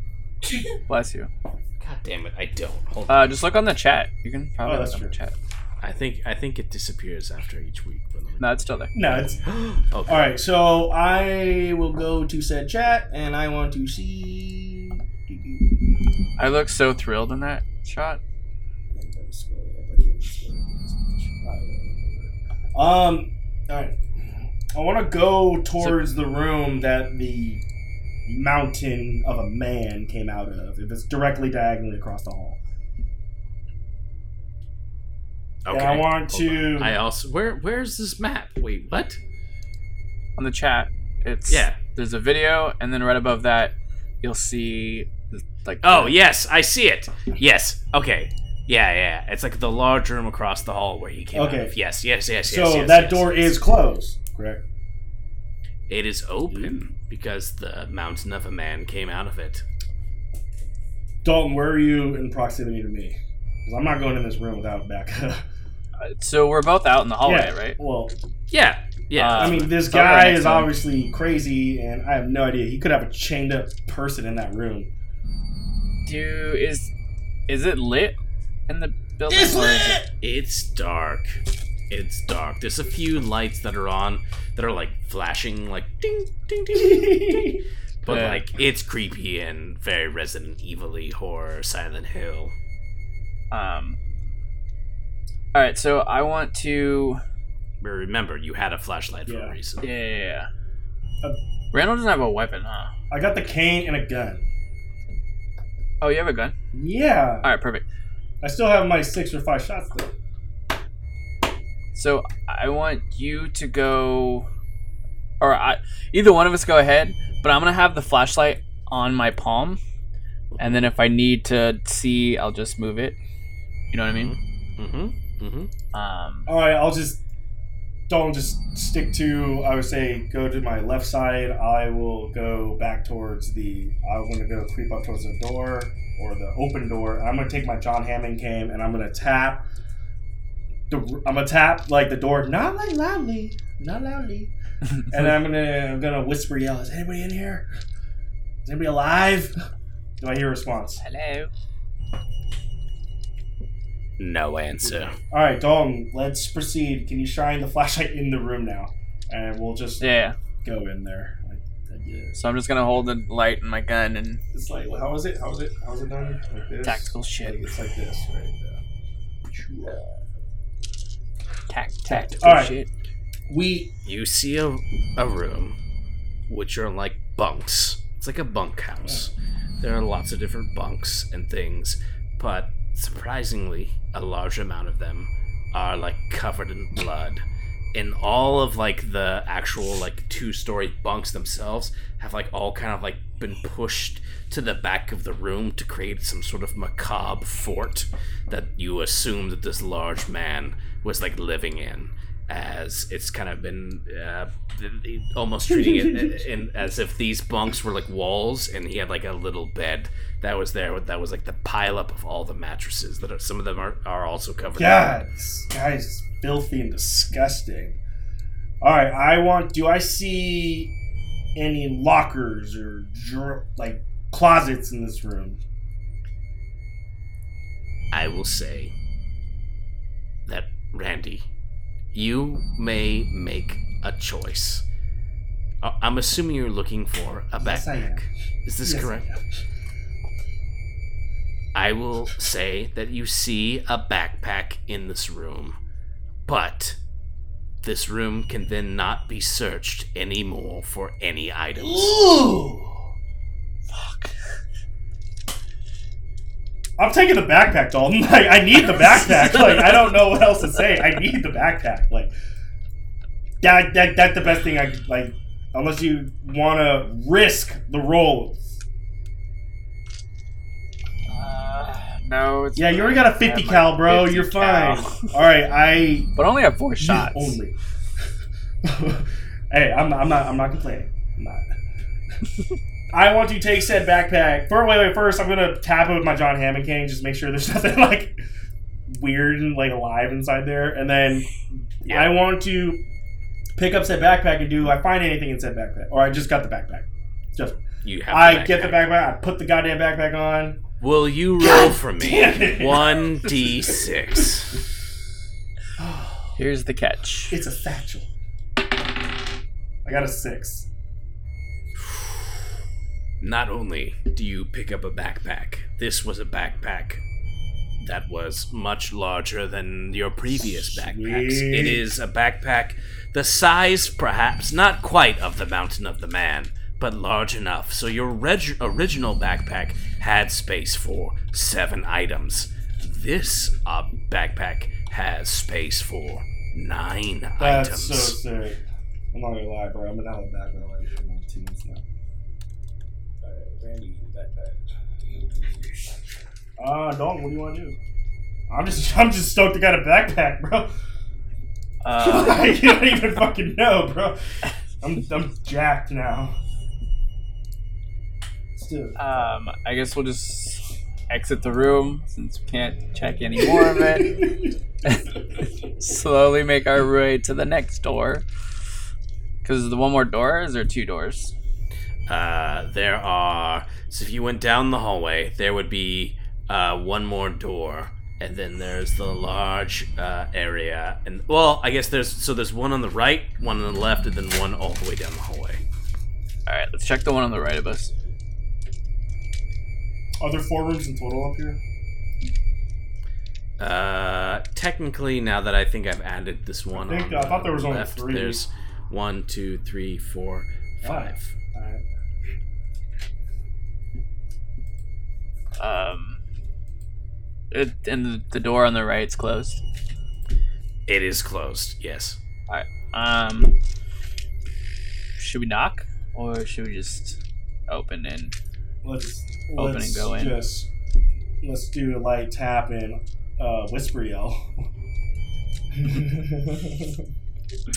Bless you. God damn it, I don't. Hold on. Uh, just look on the chat. You can probably Oh, that's look on the true. chat. I think I think it disappears after each week. But let me- No, it's still there. No, it's okay. all right. So I will go to said chat, and I want to see. I look so thrilled in that shot. Um, alright. I want to go towards the room that the mountain of a man came out of. If it's directly diagonally across the hall. Okay. And I want to- on. I also where where's this map? Wait, what? On the chat, it's Yeah. There's a video, and then right above that, you'll see like Oh the- yes, I see it. Yes. Okay. Yeah, yeah. It's like the large room across the hall where he came Okay. out of. Yes, yes, yes, so yes. yes, that yes, door yes. is closed, correct? It is open because the mountain of a man came out of it. Dalton, where are you in proximity to me? Because I'm not going in this room without backup. So we're both out in the hallway, yeah, right? Well, Yeah. Yeah. Uh, I mean, this guy is to him. obviously crazy, and I have no idea. He could have a chained up person in that room. Do is is it lit in the building? It's lit! it- It's dark. It's dark. There's a few lights that are on that are like flashing, like ding, ding, ding, ding, ding. But Yeah. like it's creepy and very Resident Evil-y horror, Silent Hill. Um. All right, so I want to. But remember, you had a flashlight for Yeah. a reason. Yeah, yeah, yeah. Uh, Randall doesn't have a weapon, huh? I got the cane and a gun. Oh, you have a gun. Yeah. All right, perfect. I still have my six or five shots though. So I want you to go, or I, either one of us go ahead. But I'm gonna have the flashlight on my palm, and then if I need to see, I'll just move it. You know what I mean? Mm-hmm. Mm-hmm. Um. All right, I'll just don't just stick to. I would say go to my left side. I will go back towards the. I'm gonna go creep up towards the door or the open door. I'm gonna take my John Hammond cane and I'm gonna tap. The, I'm gonna tap like the door, not like loudly, not loudly, and I'm gonna I'm gonna whisper yell. Is anybody in here? Is anybody alive? Do I hear a response? Hello. No answer. All right, Dong, let's proceed. Can you shine the flashlight in the room now? And we'll just Yeah. go in there. Like, I. So I'm just gonna hold the light in my gun and It's like, how is it? How is it? How is it done? Like this? tactical shit. Like, it's like this, right? Yeah. Tac tactical All right. shit. We You see a, a room, which are like bunks. It's like a bunkhouse. There are lots of different bunks and things, but surprisingly, a large amount of them are like covered in blood. And all of like the actual like two-story bunks themselves have like all kind of like been pushed to the back of the room to create some sort of macabre fort that you assume that this large man was like living in as it's kind of been uh, almost treating it in, as if these bunks were like walls and he had like a little bed that was there that was like the pileup of all the mattresses that are, some of them are, are also covered in God, this guy's filthy and disgusting. All right, I want. Do I see any lockers or dra- like closets in this room? I will say that Randy, you may make a choice. I- I'm assuming you're looking for a Yes, I backpack. Is this Yes, I correct? am. I will say that you see a backpack in this room, but this room can then not be searched anymore for any items. Ooh. Fuck. I'm taking the backpack, Dalton. Like, I need the backpack. Like, I don't know what else to say. I need the backpack. Like, that, that that's the best thing I like. Unless you want to risk the rolls. Uh, no. It's Yeah, you already got a 50 cal, bro. 50 You're fine. cal. All right, I But only have four shots. only. hey, I'm not, I'm not. I'm not complaining. I'm not. I want to take said backpack. For wait, wait. First, I'm gonna tap it with my John Hammond cane, just make sure there's nothing like weird and like alive inside there, and then Yeah. I want to pick up said backpack and do I find anything in said backpack, or I just got the backpack. Just You have I the get the backpack. backpack. I put the goddamn backpack on. Will you roll for me? 1d6. Here's the catch. It's a satchel. I got a six. Not only do you pick up a backpack, this was a backpack that was much larger than your previous backpacks. Sweet. It is a backpack the size, perhaps, not quite of the Mountain of the Man, but large enough so your reg- original backpack had space for seven items. This uh, backpack has space for nine That's items. so sick. I'm not gonna lie, bro. I'm gonna have a background like for like two months now. Alright, Randy, backpack. Uh, dog, what do you want to do? I'm just, I'm just stoked to got a backpack, bro. Uh, you don't even fucking know, bro. I'm, I'm jacked now. Let's do it. um, I guess we'll just exit the room since we can't check any more of it. Slowly make our way to the next door. Because the one more door, is there two doors? Uh, there are. So if you went down the hallway, there would be uh, one more door, and then there's the large uh, area. And well, I guess there's so there's one on the right, one on the left, and then one all the way down the hallway. Alright, let's check the one on the right of us. Are there four rooms in total up here? Uh, technically, now that I think I've added this one, I, think- on I thought there was the only left, three. There's one, two, three, four, five. Alright. Um, it, and the, the door on the right's closed. It is closed. Yes. All right. Um, should we knock or should we just open and? Let's Open let's and go in. Just let's do a light tap and uh, whisper yell.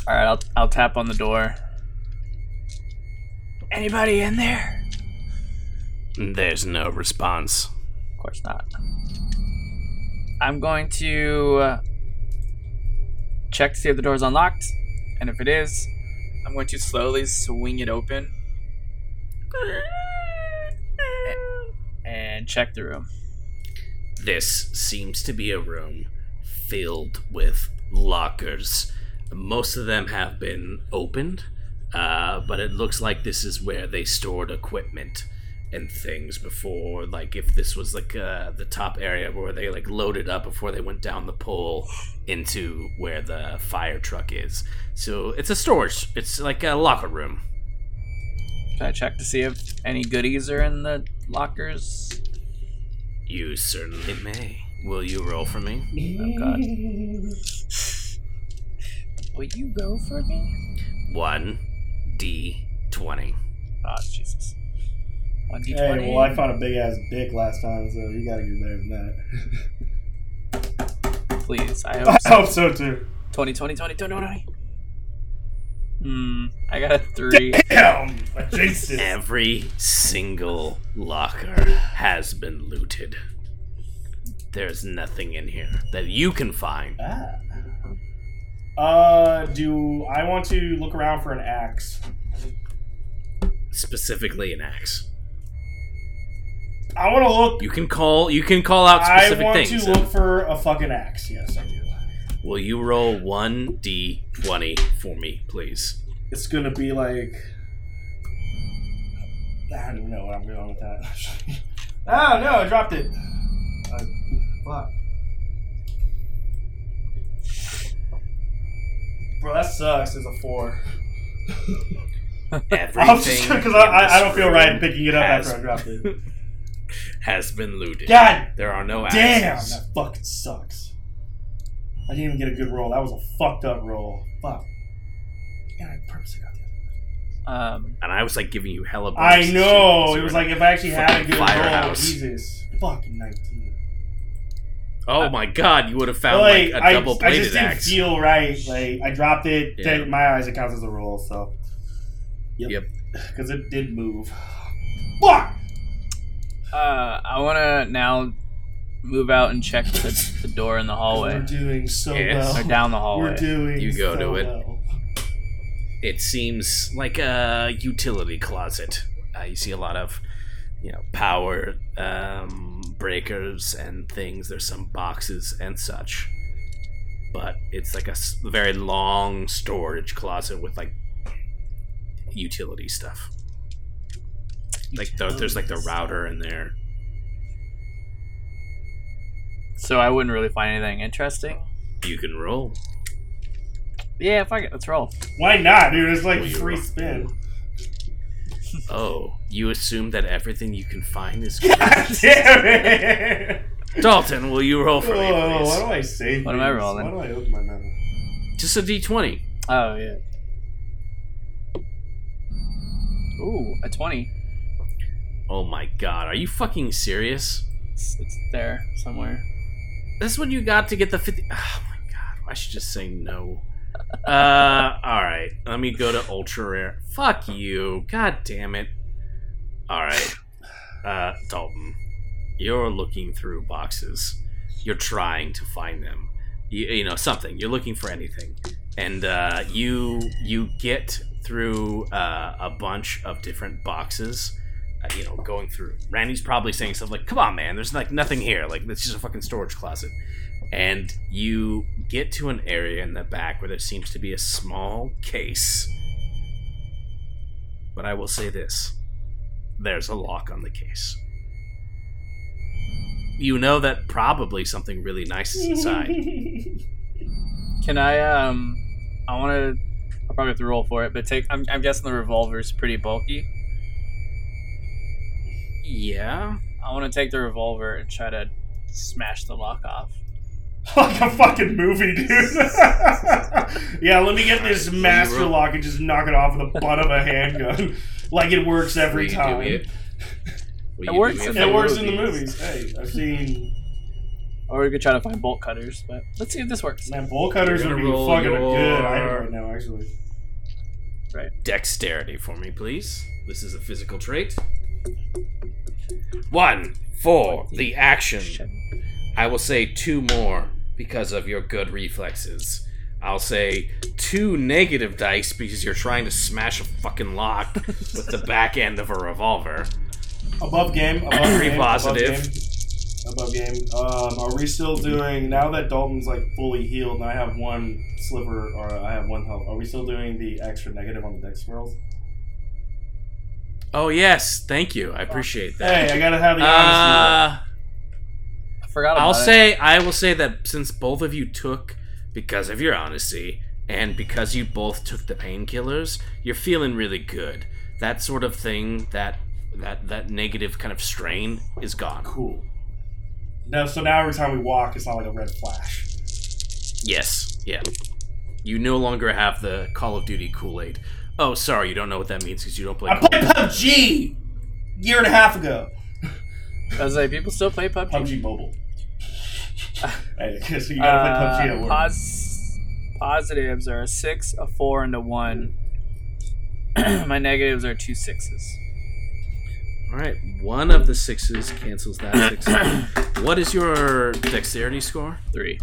All right, I'll I'll tap on the door. Anybody in there? There's no response. Of course not. I'm going to uh, check to see if the door's unlocked, and if it is, I'm going to slowly swing it open and check the room. This seems to be a room filled with lockers. Most of them have been opened, uh, but it looks like this is where they stored equipment and things before. Like if this was like uh, the top area where they like loaded up before they went down the pole into where the fire truck is. So it's a storage. It's like a locker room. Can I check to see if any goodies are in the lockers? You certainly may. Will you roll for me? Oh, God. Will you go for me? One D twenty. Oh Jesus! One d Hey, well, I found a big ass dick last time, so you gotta get better than that. Please, I hope I so. hope so too. 20, 20, 20, 20, 20. Hmm, I got a three. Damn, I. Every single locker has been looted. There's nothing in here that you can find. Ah. Uh, do I want to look around for an axe? Specifically an axe. I want to look. You can call you can call out specific I specific want things. to look for a fucking axe. Yes, I do. Will you roll one D twenty for me, please? It's gonna be like. I don't even know what I'm going with that. oh no, I dropped it. Uh, fuck. Bro, that sucks. It's a four. Everything I'm just because I, in I, I don't feel right picking it up after I dropped it. Has been looted. God There are no damn, axes. that fucking sucks. I didn't even get a good roll. That was a fucked up roll. Fuck. Yeah, I purposely got the other. Um, And I was like giving you hella I know. It was like if I actually had a fucking good roll. firehouse. Jesus, fucking nineteen. Oh my god, you would have found like, like a I, double I bladed just didn't axe. feel right. Like I dropped it. Yeah. My eyes, it counts as a roll. So. Yep. Because it did move. Fuck. Uh, I want to now move out and check the, the door in the hallway. We're doing so Yes. Or well. down the hallway. We're hallway. doing. You go so to it. well. it seems like a utility closet. Uh, you see a lot of, you know, power um, breakers and things. There's some boxes and such, but it's like a s- very long storage closet with like utility stuff. Like the, there's like the router in there. So I wouldn't really find anything interesting. You can roll. Yeah, fuck it. Let's roll. Why not, dude? It's like Well, you free roll. spin. Oh, you assume that everything you can find is God damn it! Dalton. Will you roll for me, Oh, please? why do I say What am I things? rolling? Why do I open my mouth? Just a d20. Oh yeah. Ooh, a twenty. Oh my god, are you fucking serious? It's, it's there somewhere. That's what you got to get the 50. Oh my god, I should just say no. Uh, alright, let me go to ultra rare. Fuck you. God damn it. Alright. Uh, Dalton, you're looking through boxes. You're trying to find them. You, you know, something. You're looking for anything. And, uh, you, you get through, uh, a bunch of different boxes. Uh, you know, going through. Randy's probably saying stuff like, "Come on, man, there's like nothing here. Like it's just a fucking storage closet." And you get to an area in the back where there seems to be a small case. But I will say this: there's a lock on the case. You know that probably something really nice is inside. Can I um? I want to. I'll probably have to roll for it, but take. I'm, I'm guessing the revolver's pretty bulky. Yeah. I want to take the revolver and try to smash the lock off. like a fucking movie, dude. yeah, let me get this master lock and just knock it off with the butt of a handgun. like it works every Will time. it? It works in it? the It works in the movies. movies. Hey, I've seen Or we could try to find bolt cutters, but let's see if this works. man, bolt cutters You're would be roll fucking a good your- item right now, actually. Right. Dexterity for me, please. This is a physical trait. One for the action. I will say two more because of your good reflexes. I'll say two negative dice because you're trying to smash a fucking lock with the back end of a revolver. Above game, above Pretty game, positive. Above game. Above game. Um, are we still doing now that Dalton's like fully healed and I have one sliver or I have one health? Are we still doing the extra negative on the dex rolls? Oh yes, thank you. I appreciate that. Hey, I gotta have the honesty. Uh, I forgot about I'll it. say I will say that since both of you took because of your honesty and because you both took the painkillers, you're feeling really good. That sort of thing, that that that negative kind of strain is gone. Cool. No, so now every time we walk, it's not like a red flash. Yes, yeah. You no longer have the Call of Duty Kool Aid. Oh, sorry, you don't know what that means because you don't play. I played PUBG year and a half ago. I was like, people still play PUBG. PUBG Mobile. hey, so you gotta Uh, play PUBG at work. pos- positives are a six, a four, and a one. My negatives are two sixes. All right, one of the sixes cancels that six. what is your dexterity score? Three.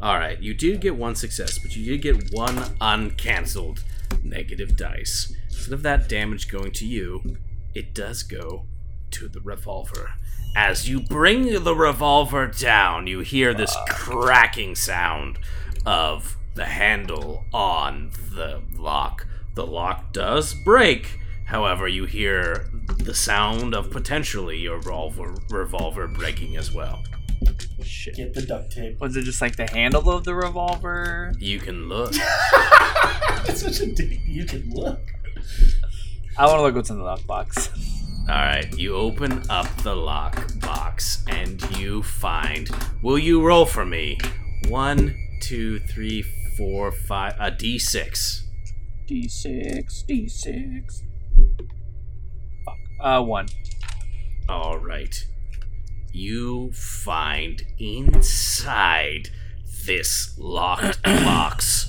All right, you did get one success, but you did get one uncancelled negative dice. Instead of that damage going to you, it does go to the revolver. As you bring the revolver down, you hear this ah. cracking sound of the handle on the lock. The lock does break. However, you hear the sound of potentially your revolver, revolver breaking as well. Shit. Get the duct tape. Was it just like the handle of the revolver? You can look. That's such a dick. You can look. I want to look what's in the lockbox. All right, you open up the lock box and you find. Will you roll for me? One, two, three, four, five. A d6. D6, D6. Fuck. Uh, one. All right. You find inside this locked box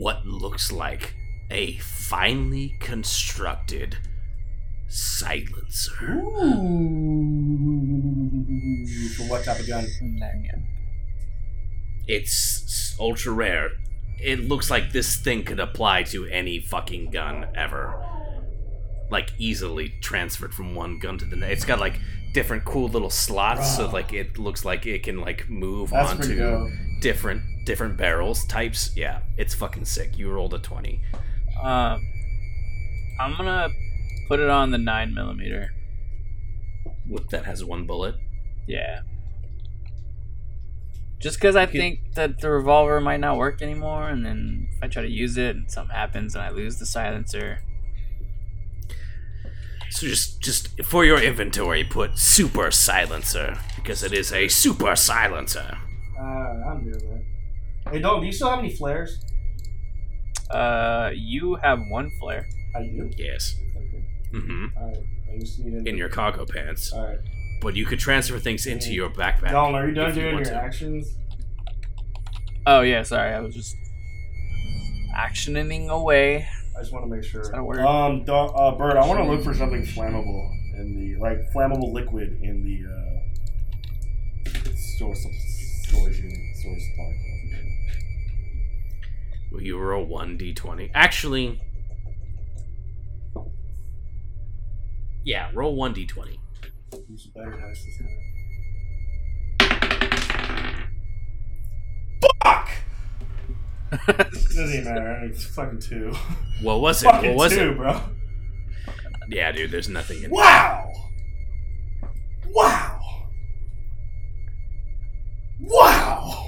what looks like a finely constructed silencer. Ooh. For what type of gun? It's ultra rare. It looks like this thing could apply to any fucking gun ever. Like easily transferred from one gun to the next. It's got like different cool little slots, so ah. like it looks like it can like move That's onto different different barrels types. Yeah, it's fucking sick. You rolled a twenty. Um, I'm gonna put it on the nine millimeter. With that has one bullet. Yeah. Just because I think that the revolver might not work anymore, and then if I try to use it and something happens and I lose the silencer. So just just for your inventory, put super silencer because it is a super silencer. Uh, I'm doing that. Hey, Dalton, do you still have any flares? Uh, you have one flare. I do. Yes. Okay. hmm All right. I just need In your cargo pants, All right. but you could transfer things into your backpack. Dalton, are you done if you doing want your to. actions? Oh yeah, sorry, I was just actioning away. I just want to make sure. that a word? Um, Da- uh, Bird, I want to look for something flammable in the like flammable liquid in the uh, source of storage unit, source supply. Will you roll one d20? Actually, yeah, roll one d20. Use better dice this time. Fuck! Doesn't even matter. It's fucking two. What was it? fucking What was two, it? bro. Yeah, dude. There's nothing in. Wow! Wow! Wow!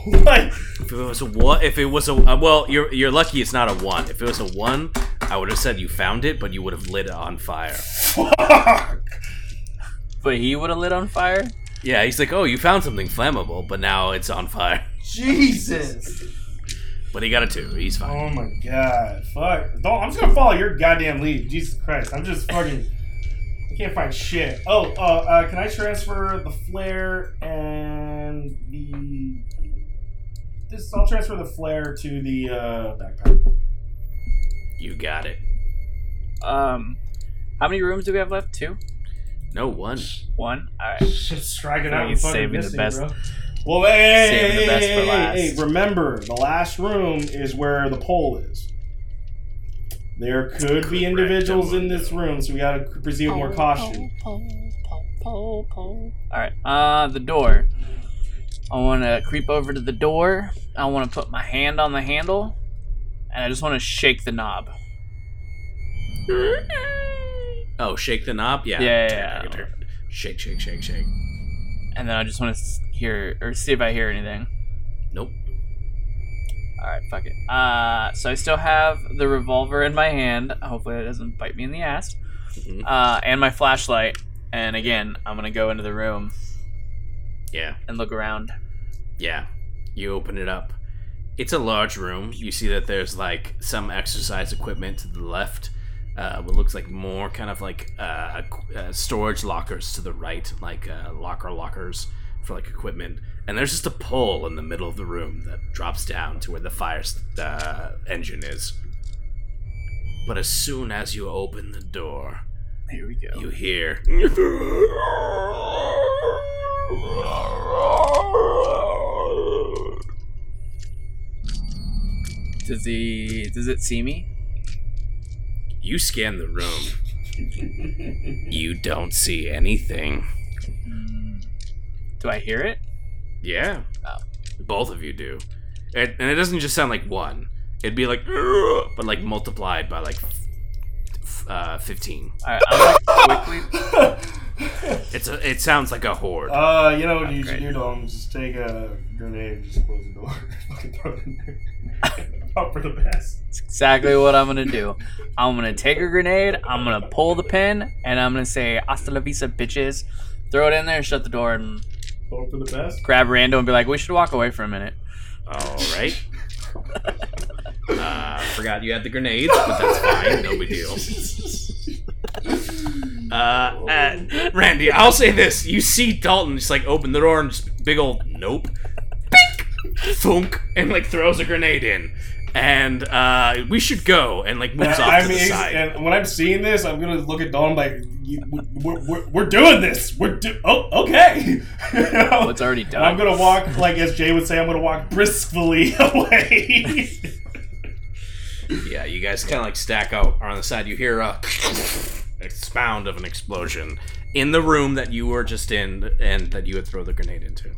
Like, If it was a one, if it was a uh, well, you're you're lucky it's not a one. If it was a one, I would have said you found it, but you would have lit it on fire. fuck! But he would have lit on fire. Yeah, he's like, oh, you found something flammable, but now it's on fire. Jesus! But he got a two. He's fine. Oh my god. Fuck. Don't, I'm just gonna follow your goddamn lead. Jesus Christ. I'm just fucking. I can't find shit. Oh, uh, uh, can I transfer the flare and the. This, I'll transfer the flare to the uh, backpack. You got it. Um, how many rooms do we have left? Two, No one. one. All right. Shit, striking out. and He's fucking saving the best. Bro. Well, hey, Saving the best hey, for hey, last. hey, remember, the last room is where the pole is. There could be individuals in this room, so we gotta proceed with more caution. Pole, pole, pole, pole. All right. Uh, the door. I want to creep over to the door. I want to put my hand on the handle, and I just want to shake the knob. Oh, shake the knob. Yeah. Yeah, yeah, yeah. Shake, shake, shake, shake. And then I just want to hear or see if I hear anything. Nope. All right, fuck it. Uh, so I still have the revolver in my hand. Hopefully, it doesn't bite me in the ass. Mhm. Uh, and my flashlight. And again, I'm gonna go into the room Yeah. and look around. Yeah. You open it up. It's a large room. You see that there's like some exercise equipment to the left. Uh, what looks like more kind of like uh, uh, storage lockers to the right, like uh, locker lockers for like equipment. And there's just a pole in the middle of the room that drops down to where the fire uh, engine is. But as soon as you open the door, Here we go. you hear. Does he? Does it see me? You scan the room. You don't see anything. Mm. Do I hear it? Yeah. Oh. Both of you do. It, and it doesn't just sound like one. It'd be like, but like multiplied by like f- uh, 15. All right, I'm like quickly. It's a, it sounds like a horde. Uh, you know what you should do, Dom? Just take a grenade and just close the door. Fucking throw it in there. Hope for the best. It's exactly what I'm gonna do. I'm gonna take a grenade. I'm gonna pull the pin, and I'm gonna say "Hasta la vista, bitches." Throw it in there, shut the door, and Hope for the best. grab Rando and be like, "We should walk away for a minute." All right. Uh, forgot you had the grenades, but that's fine. No big deal. Uh, uh, Randy, I'll say this: you see Dalton just like open the door and just big old nope, Bink! thunk, and like throws a grenade in, and uh, we should go and like moves off I to mean, the side. and when I'm seeing this, I'm gonna look at Dom like, we're, we're, we're doing this. We're do- oh, okay. You know? Well, it's already And I'm gonna walk like as Jay would say, I'm gonna walk briskly away. Yeah, you guys kind of like stack out on the side. You hear a expound of an explosion in the room that you were just in and that you would throw the grenade into.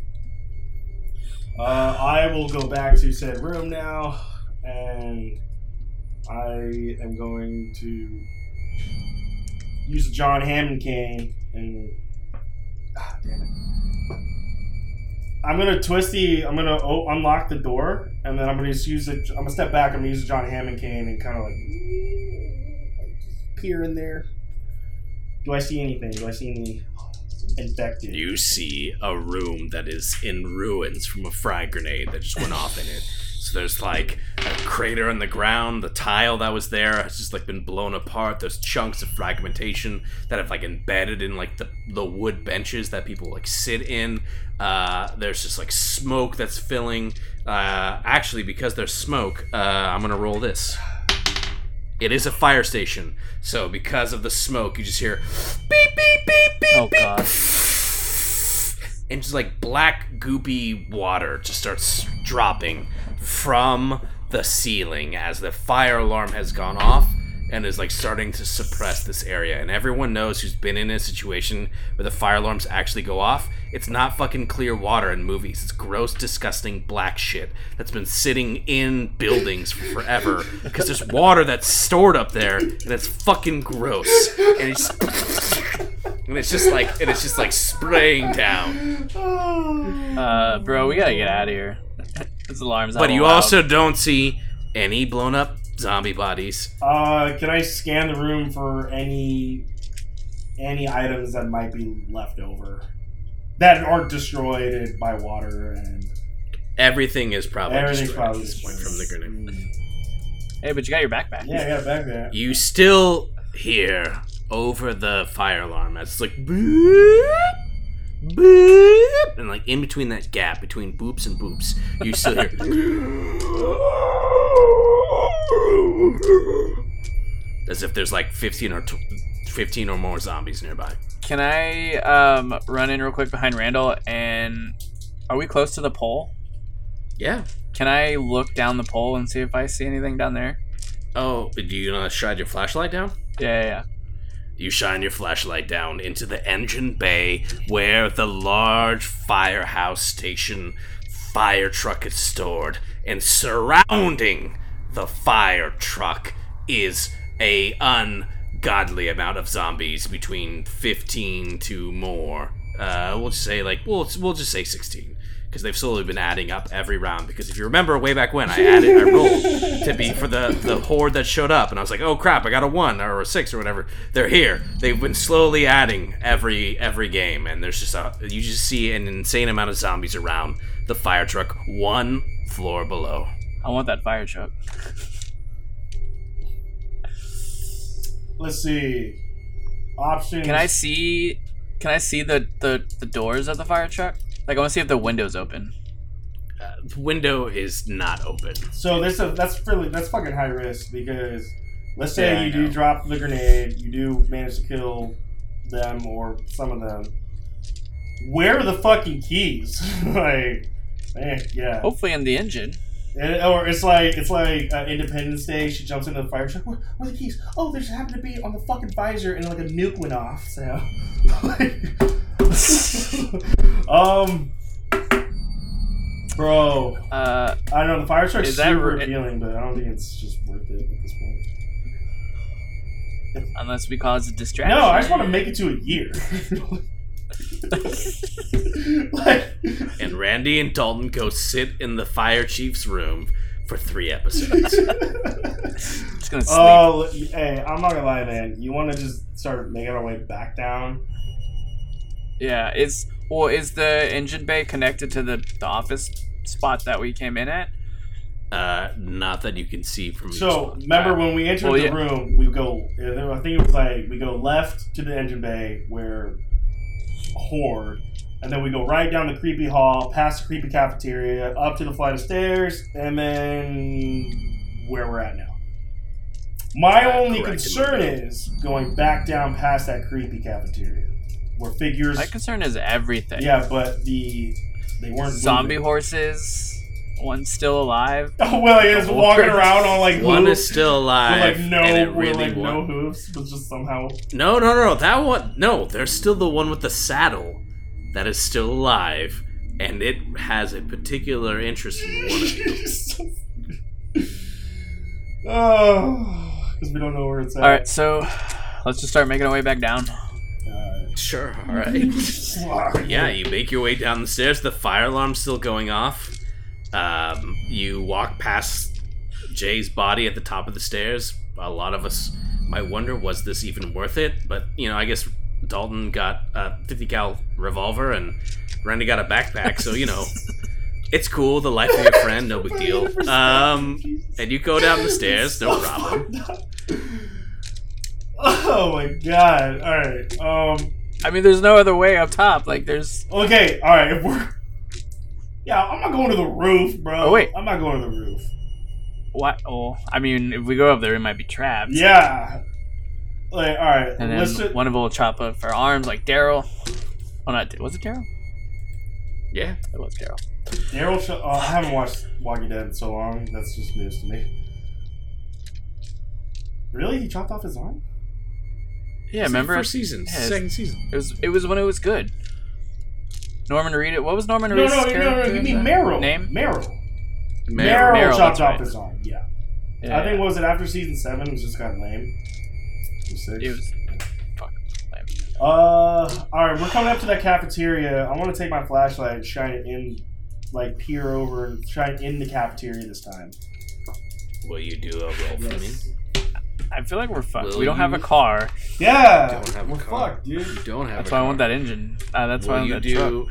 Uh, I will go back to said room now, and I am going to use a John Hammond cane and. Ah, damn it. I'm gonna twist the. I'm gonna o- unlock the door, and then I'm gonna just use it. I'm gonna step back. I'm gonna use a John Hammond cane and kind of like, like just peer in there. Do I see anything? Do I see any infected? You see a room that is in ruins from a frag grenade that just went off in it. So there's like a crater in the ground. The tile that was there has just like been blown apart. There's chunks of fragmentation that have like embedded in like the the wood benches that people like sit in. Uh, there's just like smoke that's filling. Uh, actually, because there's smoke, uh, I'm gonna roll this. It is a fire station, so because of the smoke, you just hear beep beep beep beep Oh beep god. and just like black goopy water just starts dropping from the ceiling as the fire alarm has gone off and is like starting to suppress this area. And everyone knows who's been in a situation where the fire alarms actually go off. It's not fucking clear water in movies. It's gross disgusting black shit that's been sitting in buildings for forever because there's water that's stored up there and it's fucking gross. And it's and it's just like and it's just like spraying down. Uh, bro, we gotta get out of here. This alarm's. But you loud. also don't see any blown up zombie bodies. Uh, can I scan the room for any any items that might be left over that aren't destroyed by water and Everything is probably everything's destroyed probably at this point from the grenade. Hey, but you got your backpack. Yeah, I got it back there. You still hear over the fire alarm as it's like boop, boop, and like in between that gap between boops and boops, you still hear as if there's like 15 or tw- 15 or more zombies nearby. Can I um run in real quick behind Randall and are we close to the pole? Yeah. Can I look down the pole and see if I see anything down there? Oh, do you want to shine your flashlight down? Yeah, yeah, yeah. You shine your flashlight down into the engine bay where the large firehouse station fire truck is stored, and surrounding the fire truck is a ungodly amount of zombies, between fifteen to more. Uh, we'll just say like we'll we'll just say sixteen. Because they've slowly been adding up every round. Because if you remember way back when, I added, I rolled to be for the the horde that showed up, and I was like, oh crap, I got a one or a six or whatever. They're here. They've been slowly adding every every game, and there's just a you just see an insane amount of zombies around the fire truck, one floor below. I want that fire truck. Let's see. Options. Can I see? Can I see the the, the doors of the fire truck? Like I want to see if the windows open. Uh, the window is not open. So this is that's really that's fucking high risk because let's say Yeah, you do drop the grenade, you do manage to kill them or some of them. Where are the fucking keys? like, eh, yeah. Hopefully in the engine. And- or it's like it's like uh, Independence Day. She jumps into the fire truck. Where, where are the keys? Oh, they just happened to be on the fucking visor, and like a nuke went off. So, um, bro, Uh, I don't know. The fire truck's Is that super re- appealing, but I don't think it's just worth it at this point. unless we cause a distraction. No, I just want to make it to a year. like, And Randy and Dalton go sit in the fire chief's room for three episodes. just gonna sleep. oh, hey, I'm not gonna lie, man. You want to just start making our way back down? Yeah, is well, is the engine bay connected to the, the office spot that we came in at? uh, not that you can see from So spot. remember when we entered Well, the yeah. room, we go. I think it was like we go left to the engine bay where horde, and then we go right down the creepy hall, past the creepy cafeteria, up to the flight of stairs, and then where we're at now. My Uh, only concern is going back down past that creepy cafeteria, where figures. My concern is everything. yeah, but the they weren't Zombie moving. horses. One's still alive. Oh well, he is walking horse. around on like One hooves is still with alive, like no, and it with really like wa- no hooves, but just somehow. No, no, no, that one. No, there's still the one with the saddle that is still alive, and it has a particular interest in one of you. oh, because we don't know where it's at. All right, so let's just start making our way back down. Uh, Sure. All right. Yeah, you make your way down the stairs. The fire alarm's still going off. Um, you walk past Jay's body at the top of the stairs. A lot of us might wonder, was this even worth it? But you know, I guess Dalton got a 50 cal revolver and Randy got a backpack, so you know, it's cool. The life of your friend, no big deal. Um, and you go down the stairs, no problem. Oh my god! All right. Um. I mean, there's no other way up top. Like, there's. Okay. All right. If we're yeah, I'm not going to the roof, bro. Oh, wait. I'm not going to the roof. What? Oh, I mean, if we go up there, we might be trapped. Yeah. Like, all right. And then let's ju- one of them will chop up our arms, like Daryl. Oh, not was it Daryl? Yeah. It was Daryl. Daryl. Sh- oh, I haven't watched Walking Dead in so long. That's just news to me. Really? He chopped off his arm? Yeah, remember? First season, Yeah, second season. It was. It was when it was good. Norman Reedus. What was Norman No, Reedus' no, no, no, character? You mean Merle? Name? Merle. Merle. Merle, Merle, chopped off right. his arm. Yeah. Yeah, I think what was it after season seven? It was just kind of lame. Six. it was. Lame. Uh, all right, we're coming up to that cafeteria. I want to take my flashlight and shine it in, like peer over and shine in the cafeteria this time. Will you do a roll for me? I feel like we're fucked. Will we don't have a car. Yeah, Don't have a we're car. fucked, dude. You don't have. That's a why I want that engine. Uh, that's why I Will want you that truck. do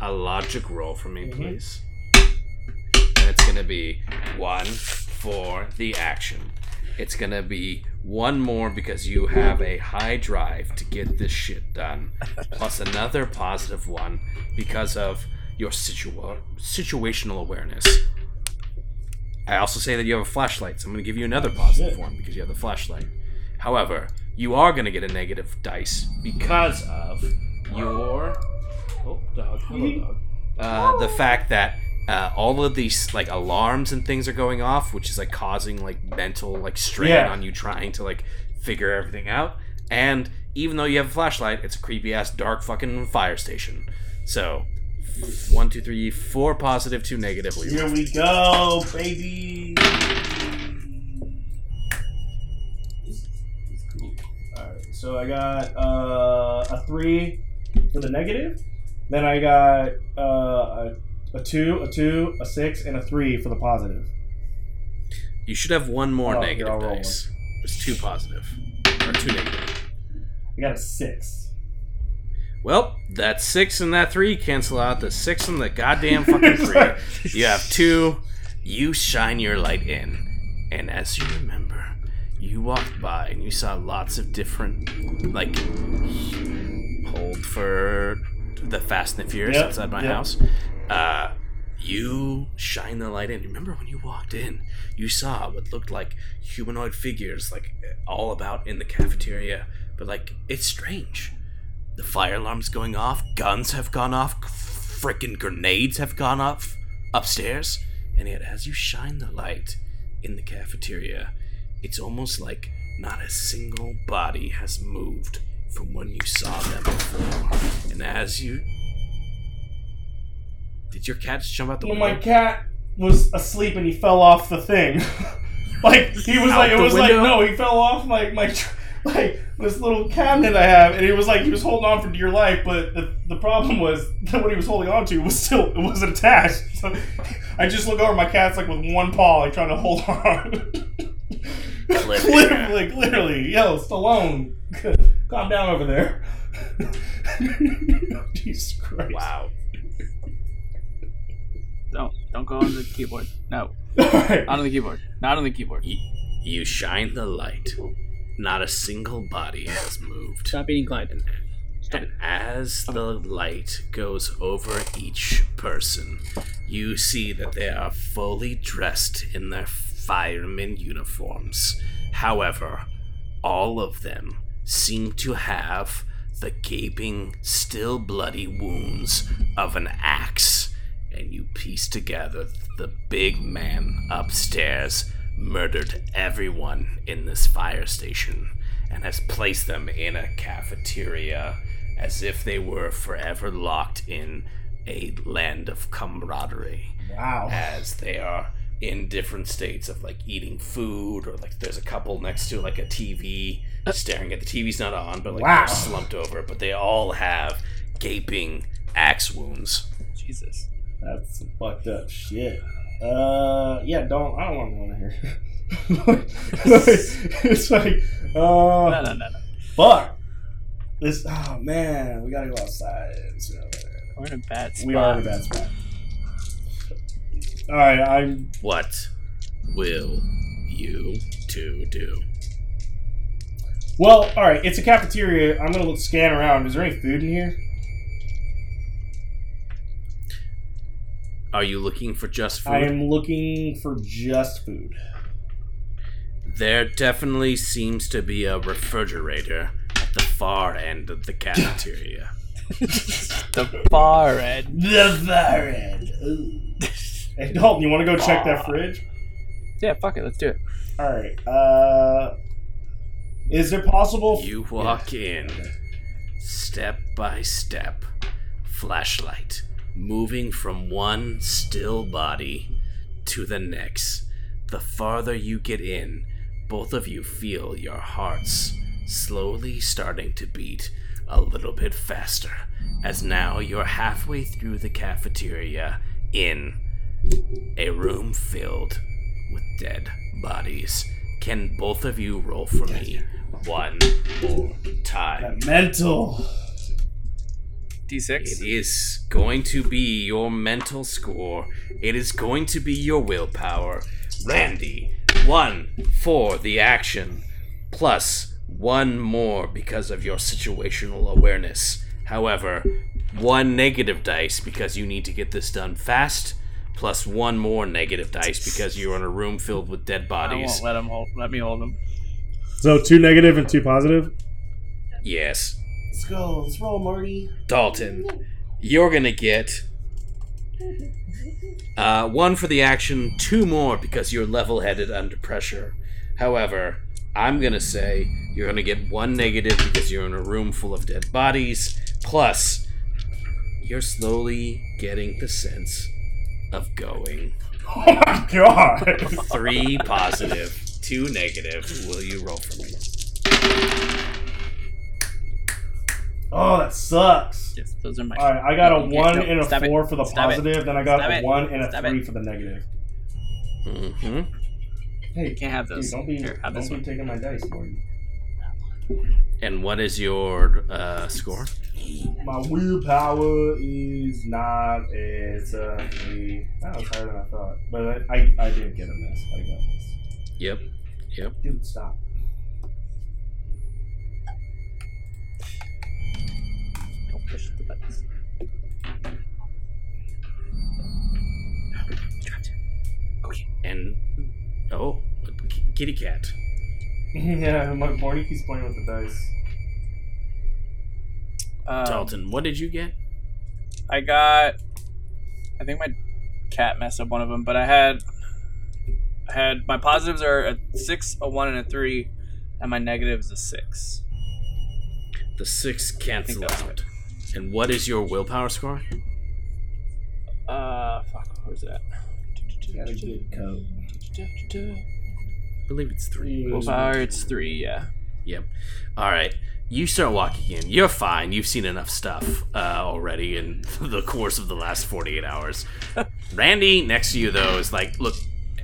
a logic roll for me, Mhm. please? And it's gonna be one for the action. It's gonna be one more because you have a high drive to get this shit done, plus another positive one because of your situa- situational awareness. I also say that you have a flashlight, so I'm going to give you another positive one because you have the flashlight. However, you are going to get a negative dice because of your oh dog, hello dog. Uh, the fact that uh, all of these like alarms and things are going off, which is like causing like mental like strain Yeah. on you trying to like figure everything out. And even though you have a flashlight, it's a creepy ass dark fucking fire station. So one, two, three, four positive, two negative. Here we go, baby. Alright, so I got uh, a three for the negative. Then I got uh, a, a two, a two, a six, and a three for the positive. You should have one more Oh, negative here, I'll roll dice. It's two positive. Or two negative. I got a six. Well, that six and that three cancel out the six and the goddamn fucking three. you have two. You shine your light in. And as you remember, you walked by and you saw lots of different, like, hold for the Fast and the Furious Yep, outside my yep. house. Uh, you shine the light in. Remember when you walked in, you saw what looked like humanoid figures, like all about in the cafeteria. But like, it's strange. The fire alarm's going off. Guns have gone off. Frickin' grenades have gone off upstairs. And yet, as you shine the light in the cafeteria, it's almost like not a single body has moved from when you saw them before. And as you. Did your cat jump out the window? Well, window? my cat was asleep and he fell off the thing. like he was Out like it was window? like no, he fell off like my tr- like this little cabinet I have, and it was like he was holding on for dear life. But the, the problem was that what he was holding on to was still it wasn't attached. So I just look over, my cat's like with one paw, like trying to hold on. literally, literally, yo, Stallone, calm down over there. Jesus Christ! Wow. Don't don't go on the keyboard. No, All right. not on the keyboard. Not on the keyboard. You, you shine the light. Not a single body has moved. Stop eating Clyde. And, and as the light goes over each person, you see that they are fully dressed in their firemen uniforms. However, all of them seem to have the gaping, still bloody wounds of an axe. And you piece together the big man upstairs murdered everyone in this fire station and has placed them in a cafeteria as if they were forever locked in a land of camaraderie Wow. as they are in different states of like eating food or like there's a couple next to like a TV staring at the TV's not on but like Wow. they're slumped over but they all have gaping axe wounds. Jesus. That's some fucked up shit. Uh, yeah, don't. I don't want to go in here. it's like, uh, No, no, no, no. fuck. This. Oh man, we gotta go outside. So, We're in a bad spot. we are in a bad spot. All right, I'm. What will you two do? Well, all right. It's a cafeteria. I'm gonna look scan around. Is there any food in here? Are you looking for just food? I am looking for just food. There definitely seems to be a refrigerator at the far end of the cafeteria. The far end. The far end. Hey, Dalton, you want to go check that fridge? Yeah, fuck it. Let's do it. All right. Uh, is it possible? You walk in, step by step, flashlight, moving from one still body to the next. The farther you get in, both of you feel your hearts slowly starting to beat a little bit faster, as now you're halfway through the cafeteria in a room filled with dead bodies. Can both of you roll for me one more time? That mental. D6. It is going to be your mental score. It is going to be your willpower. Randy, one for the action, plus one more because of your situational awareness. However, one negative dice because you need to get this done fast, plus one more negative dice because you're in a room filled with dead bodies. I bodies. won't let him hold. Let me hold him. So two negative and two positive. Yes. Let's go. Let's roll, Marty. Dalton, you're gonna get uh, one for the action, two more because you're level-headed under pressure. However, I'm gonna say you're gonna get one negative because you're in a room full of dead bodies. Plus, you're slowly getting the sense of going. Oh my god. Three positive, two negative. Will you roll for me? Oh, that sucks. Yes, those are my. All right, I got a You one no, and a stop it. four for the Stop it. positive, then I got Stop a it. one and a Stop three it. for the negative. Mm-hmm. Hey, You can't have dude, those. don't be, Here, have don't this be one. taking my dice, Marty. And what is your uh, score? My willpower is not. as a three. That was higher than I thought, but I, I, I did get a miss. I got this. Yep. Yep. Dude, stop. Okay, and oh, k- kitty cat. yeah, my Marty keeps playing with the dice. Um, Dalton, what did you get? I got. I think my cat messed up one of them, but I had. I had my positives are a six, a one, and a three, and my negatives a six. The six cancels that's out. And what is your willpower score? Uh, fuck, where's that? Got a good coat. I believe it's three. Willpower, it's three. Yeah. Yep. All right. You start walking in. You're fine. You've seen enough stuff uh, already in the course of the last 48 hours. Randy, next to you though, is like, look,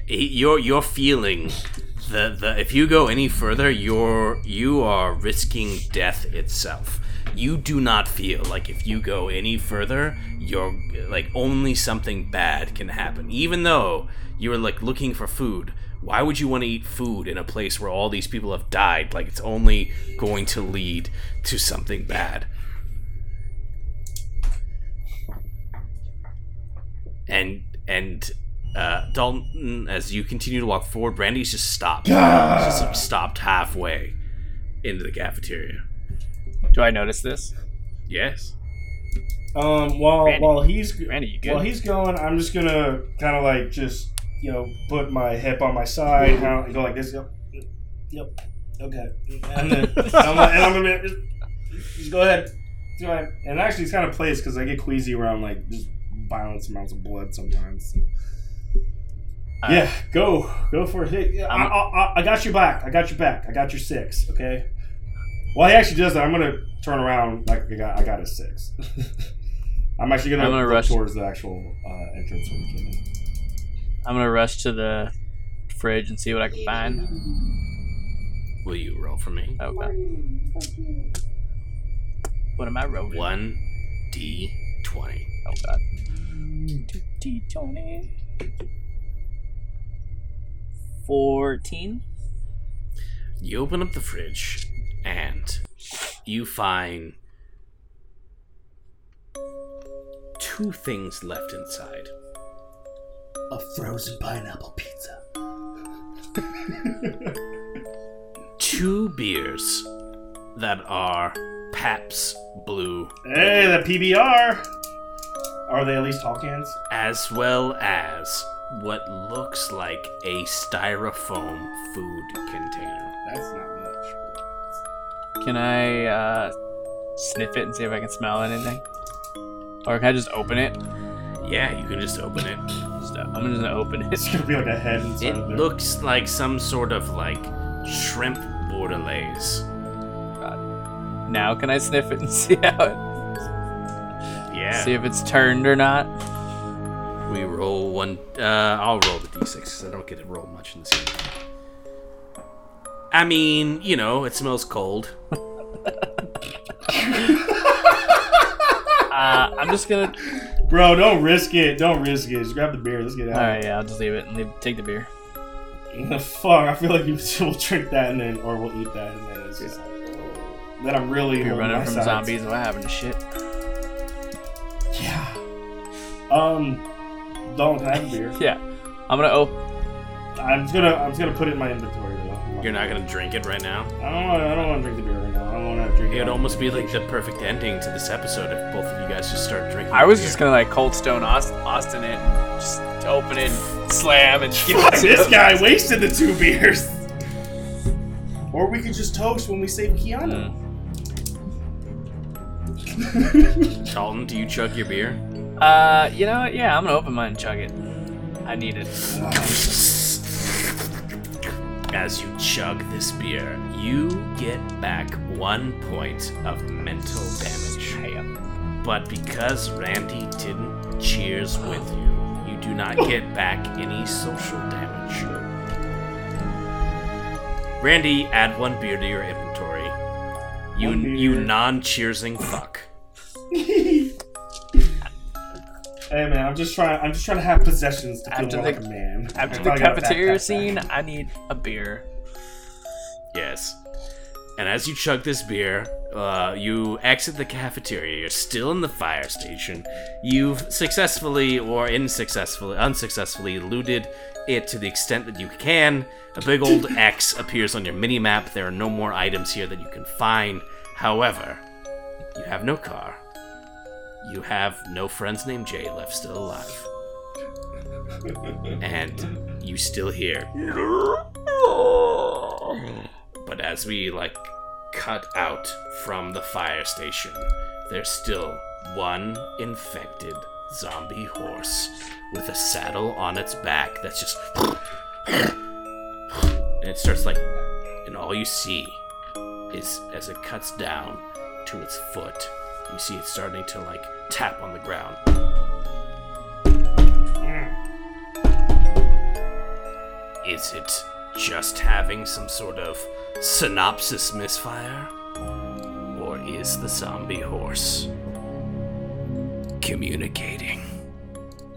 you're you're feeling the the. If you go any further, you're you are risking death itself. You do not feel like if you go any further, you're like only something bad can happen. Even though you were like looking for food, why would you want to eat food in a place where all these people have died? Like it's only going to lead to something bad. And and uh, Dalton, as you continue to walk forward, Brandy's just stopped. Just like, stopped halfway into the cafeteria. Do I notice this? Yes. Um, while Randy. while he's Randy, you good? while he's going, I'm just gonna kind of like just you know put my hip on my side, kind of go like this. Yep, yep, okay, and then and I'm, like, and I'm gonna just, just go ahead, go ahead. And actually, it's kind of placed because I get queasy around like just violent amounts of blood sometimes. All yeah, go go for it. Hey, I, I'm- I, I, I got you back. I got you back. I got your six. Okay. Well, he actually does that. I'm gonna turn around like I got I got a six. I'm actually gonna, I'm gonna rush- towards the actual uh, entrance when we came in. I'm gonna rush to the fridge and see what I can find. Will you roll for me? Okay. What am I rolling? One D twenty. Oh god. T twenty. Fourteen. You open up the fridge and you find two things left inside. A frozen pineapple pizza. Two beers that are Pabst Blue, Hey, the PBR. Are they at least tall cans? as well as what looks like a styrofoam food container. That's not much. Can I uh, sniff it and see if I can smell anything? Or can I just open it? Yeah, you can just open it. Just, uh, I'm just gonna open it. It's gonna be like a head inside It of there. looks like some sort of like shrimp bordelaise. Now can I sniff it and see how it? Yeah. See if it's turned or not? We roll one. Uh, I'll roll the d6 because I don't get to roll much in this game. I mean, you know, it smells cold. Uh, I'm just gonna. Bro, don't risk it. Don't risk it. Just grab the beer. Let's get All out. right, yeah, I'll just leave it and leave, take the beer. Fuck, I feel like we'll drink that and then, or we'll eat that and then it's just like, oh. then I'm really You're running my from sides. zombies. What happened to shit? Yeah. Um, don't have beer. Yeah, I'm gonna open. I'm just gonna, I'm just gonna put it in my inventory though. You're not gonna drink it right now. I don't want, I don't want to drink the beer right now. I don't want to drink. It would almost be like the perfect ending to this episode if both of you guys just start drinking. I was beer. just gonna like Cold Stone Austin, Austin it, just open it, slam, and give Fuck, it to this him. guy wasted the two beers. Or we could just toast when we save Keanu. Dalton, do you chug your beer? Uh, you know what? Yeah, I'm gonna open mine and chug it. I need it. As you chug this beer, you get back one point of mental damage. But because Randy didn't cheers with you, you do not get back any social damage. Randy, add one beer to your inventory. You you non-cheersing fuck. Hey man, I'm just trying. I'm just trying to have possessions to feel After more the- like a man. After I the got a fat cafeteria backpack. scene, I need a beer. Yes. And as you chug this beer, uh, you exit the cafeteria. You're still in the fire station. You've successfully or unsuccessfully, unsuccessfully looted it to the extent that you can. A big old X appears on your mini map. There are no more items here that you can find. However, you have no car. You have no friends named Jay left still alive. And you still hear but as we like cut out from the fire station, there's still one infected zombie horse with a saddle on its back that's just and it starts like and all you see is as it cuts down to its foot, you see it starting to like tap on the ground. Is it just having some sort of synopsis misfire? Or is the zombie horse communicating?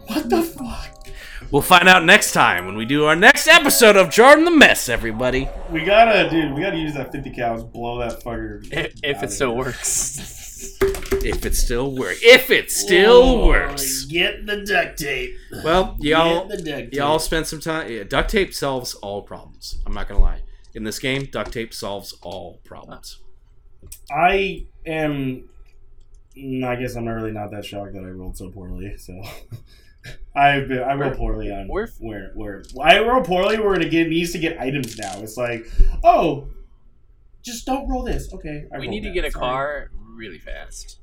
What the fuck? We'll find out next time when we do our next episode of Jordan the Mess, everybody. We gotta, dude. We gotta use that 50 cows. Blow that fucker. If, if it still works. If it still works. If it still Oh, works. Get the duct tape. Well, y'all Get the duct tape. y'all spent some time yeah, duct tape solves all problems. I'm not gonna lie. In this game, duct tape solves all problems. I am. mm, I guess I'm not really not that shocked that I rolled so poorly. So I've been, I roll poorly on we're- where where I roll poorly. We're gonna get needs to get items now. It's like oh, just don't roll this. Okay, I we need to that. get a Sorry. car really fast.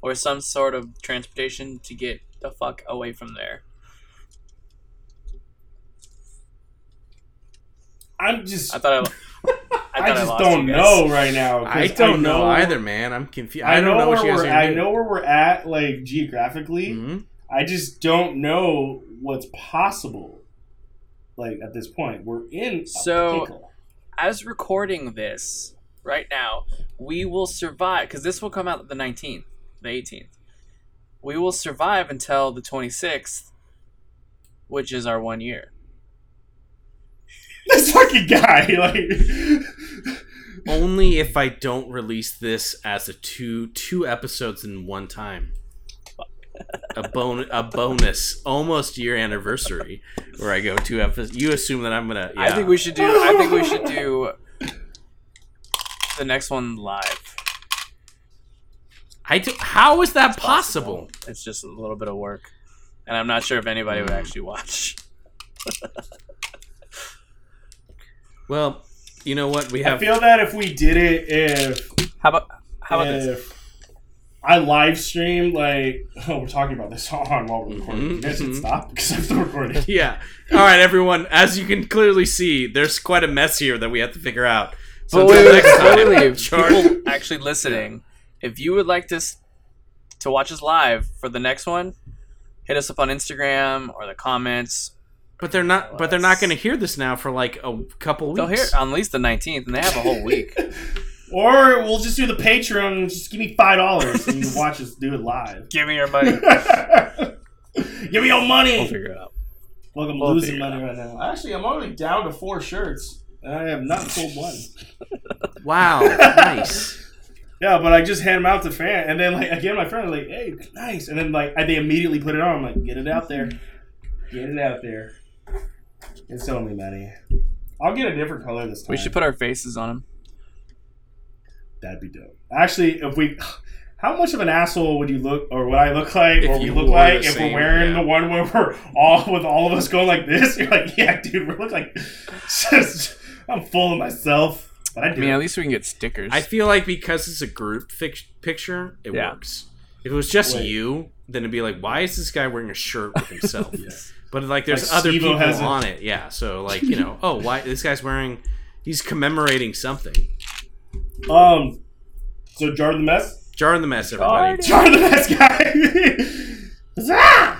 Or some sort of transportation to get the fuck away from there. I'm just I thought I. I, I, thought just lost don't know right now. I don't know, either, man. I'm confused. I, I, don't know, know what where you guys we're. I gonna know where we're at, like geographically. Mhm. I just don't know what's possible. Like at this point, we're in a So- pickle. As recording this right now, we will survive because this will come out the 19th, the 18th. We will survive until the 26th, which is our one year. this fucking guy, like, Only if I don't release this as a two two episodes in one time. A bon a bonus, almost year anniversary, where I go two episodes. You assume that I'm gonna. Yeah. I think we should do. I think we should do the next one live. I do, how is that possible? It's just a little bit of work, and I'm not sure if anybody would actually watch. Well, you know what? We have. I feel that if we did it, if How about how about this? if I live stream like, oh, we're talking about this on while we're recording. You guys should Mhm. stop because I'm still recording. Yeah. All right, everyone. As you can clearly see, there's quite a mess here that we have to figure out. So But wait, until next time, leave, people actually listening, if you would like this to watch us live for the next one, hit us up on Instagram or the comments. but they're not. But they're not going to hear this now for like a couple weeks. They'll hear it on at least the 19th, and they have a whole week. Or we'll just do the Patreon and just give me five dollars and you can watch us do it live. Give me your money. Give me your money. We'll figure it out. Look, I'm We'll losing figure it money right now. Actually, I'm only down to four shirts. And I am not sold one. Wow. nice. Yeah, but I just hand them out to fan, and then like again, my friend was like, "Hey, nice," and then like I, they immediately put it on. I'm like, "Get it out there, get it out there." It's only money. I'll get a different color this time. We should put our faces on them. That'd be dope. Actually, if we, how much of an asshole would you look, or would I look like, If or we look like if same, we're wearing yeah. the one where we're all with all of us going like this? You're like, yeah, dude, we look like. Just, I'm full of myself, but I I do. mean, at least we can get stickers. I feel like because it's a group fic- picture, it Yeah. works. If it was just Wait. you, then it'd be like, why is this guy wearing a shirt with himself? Yeah. But like, there's Like other Steve-O people has a- on it. Yeah. So like, you know, oh, why this guy's wearing? He's commemorating something. um, so jar the mess, Jar in the mess, everybody. Jar- jar the mess guy. Huzzah!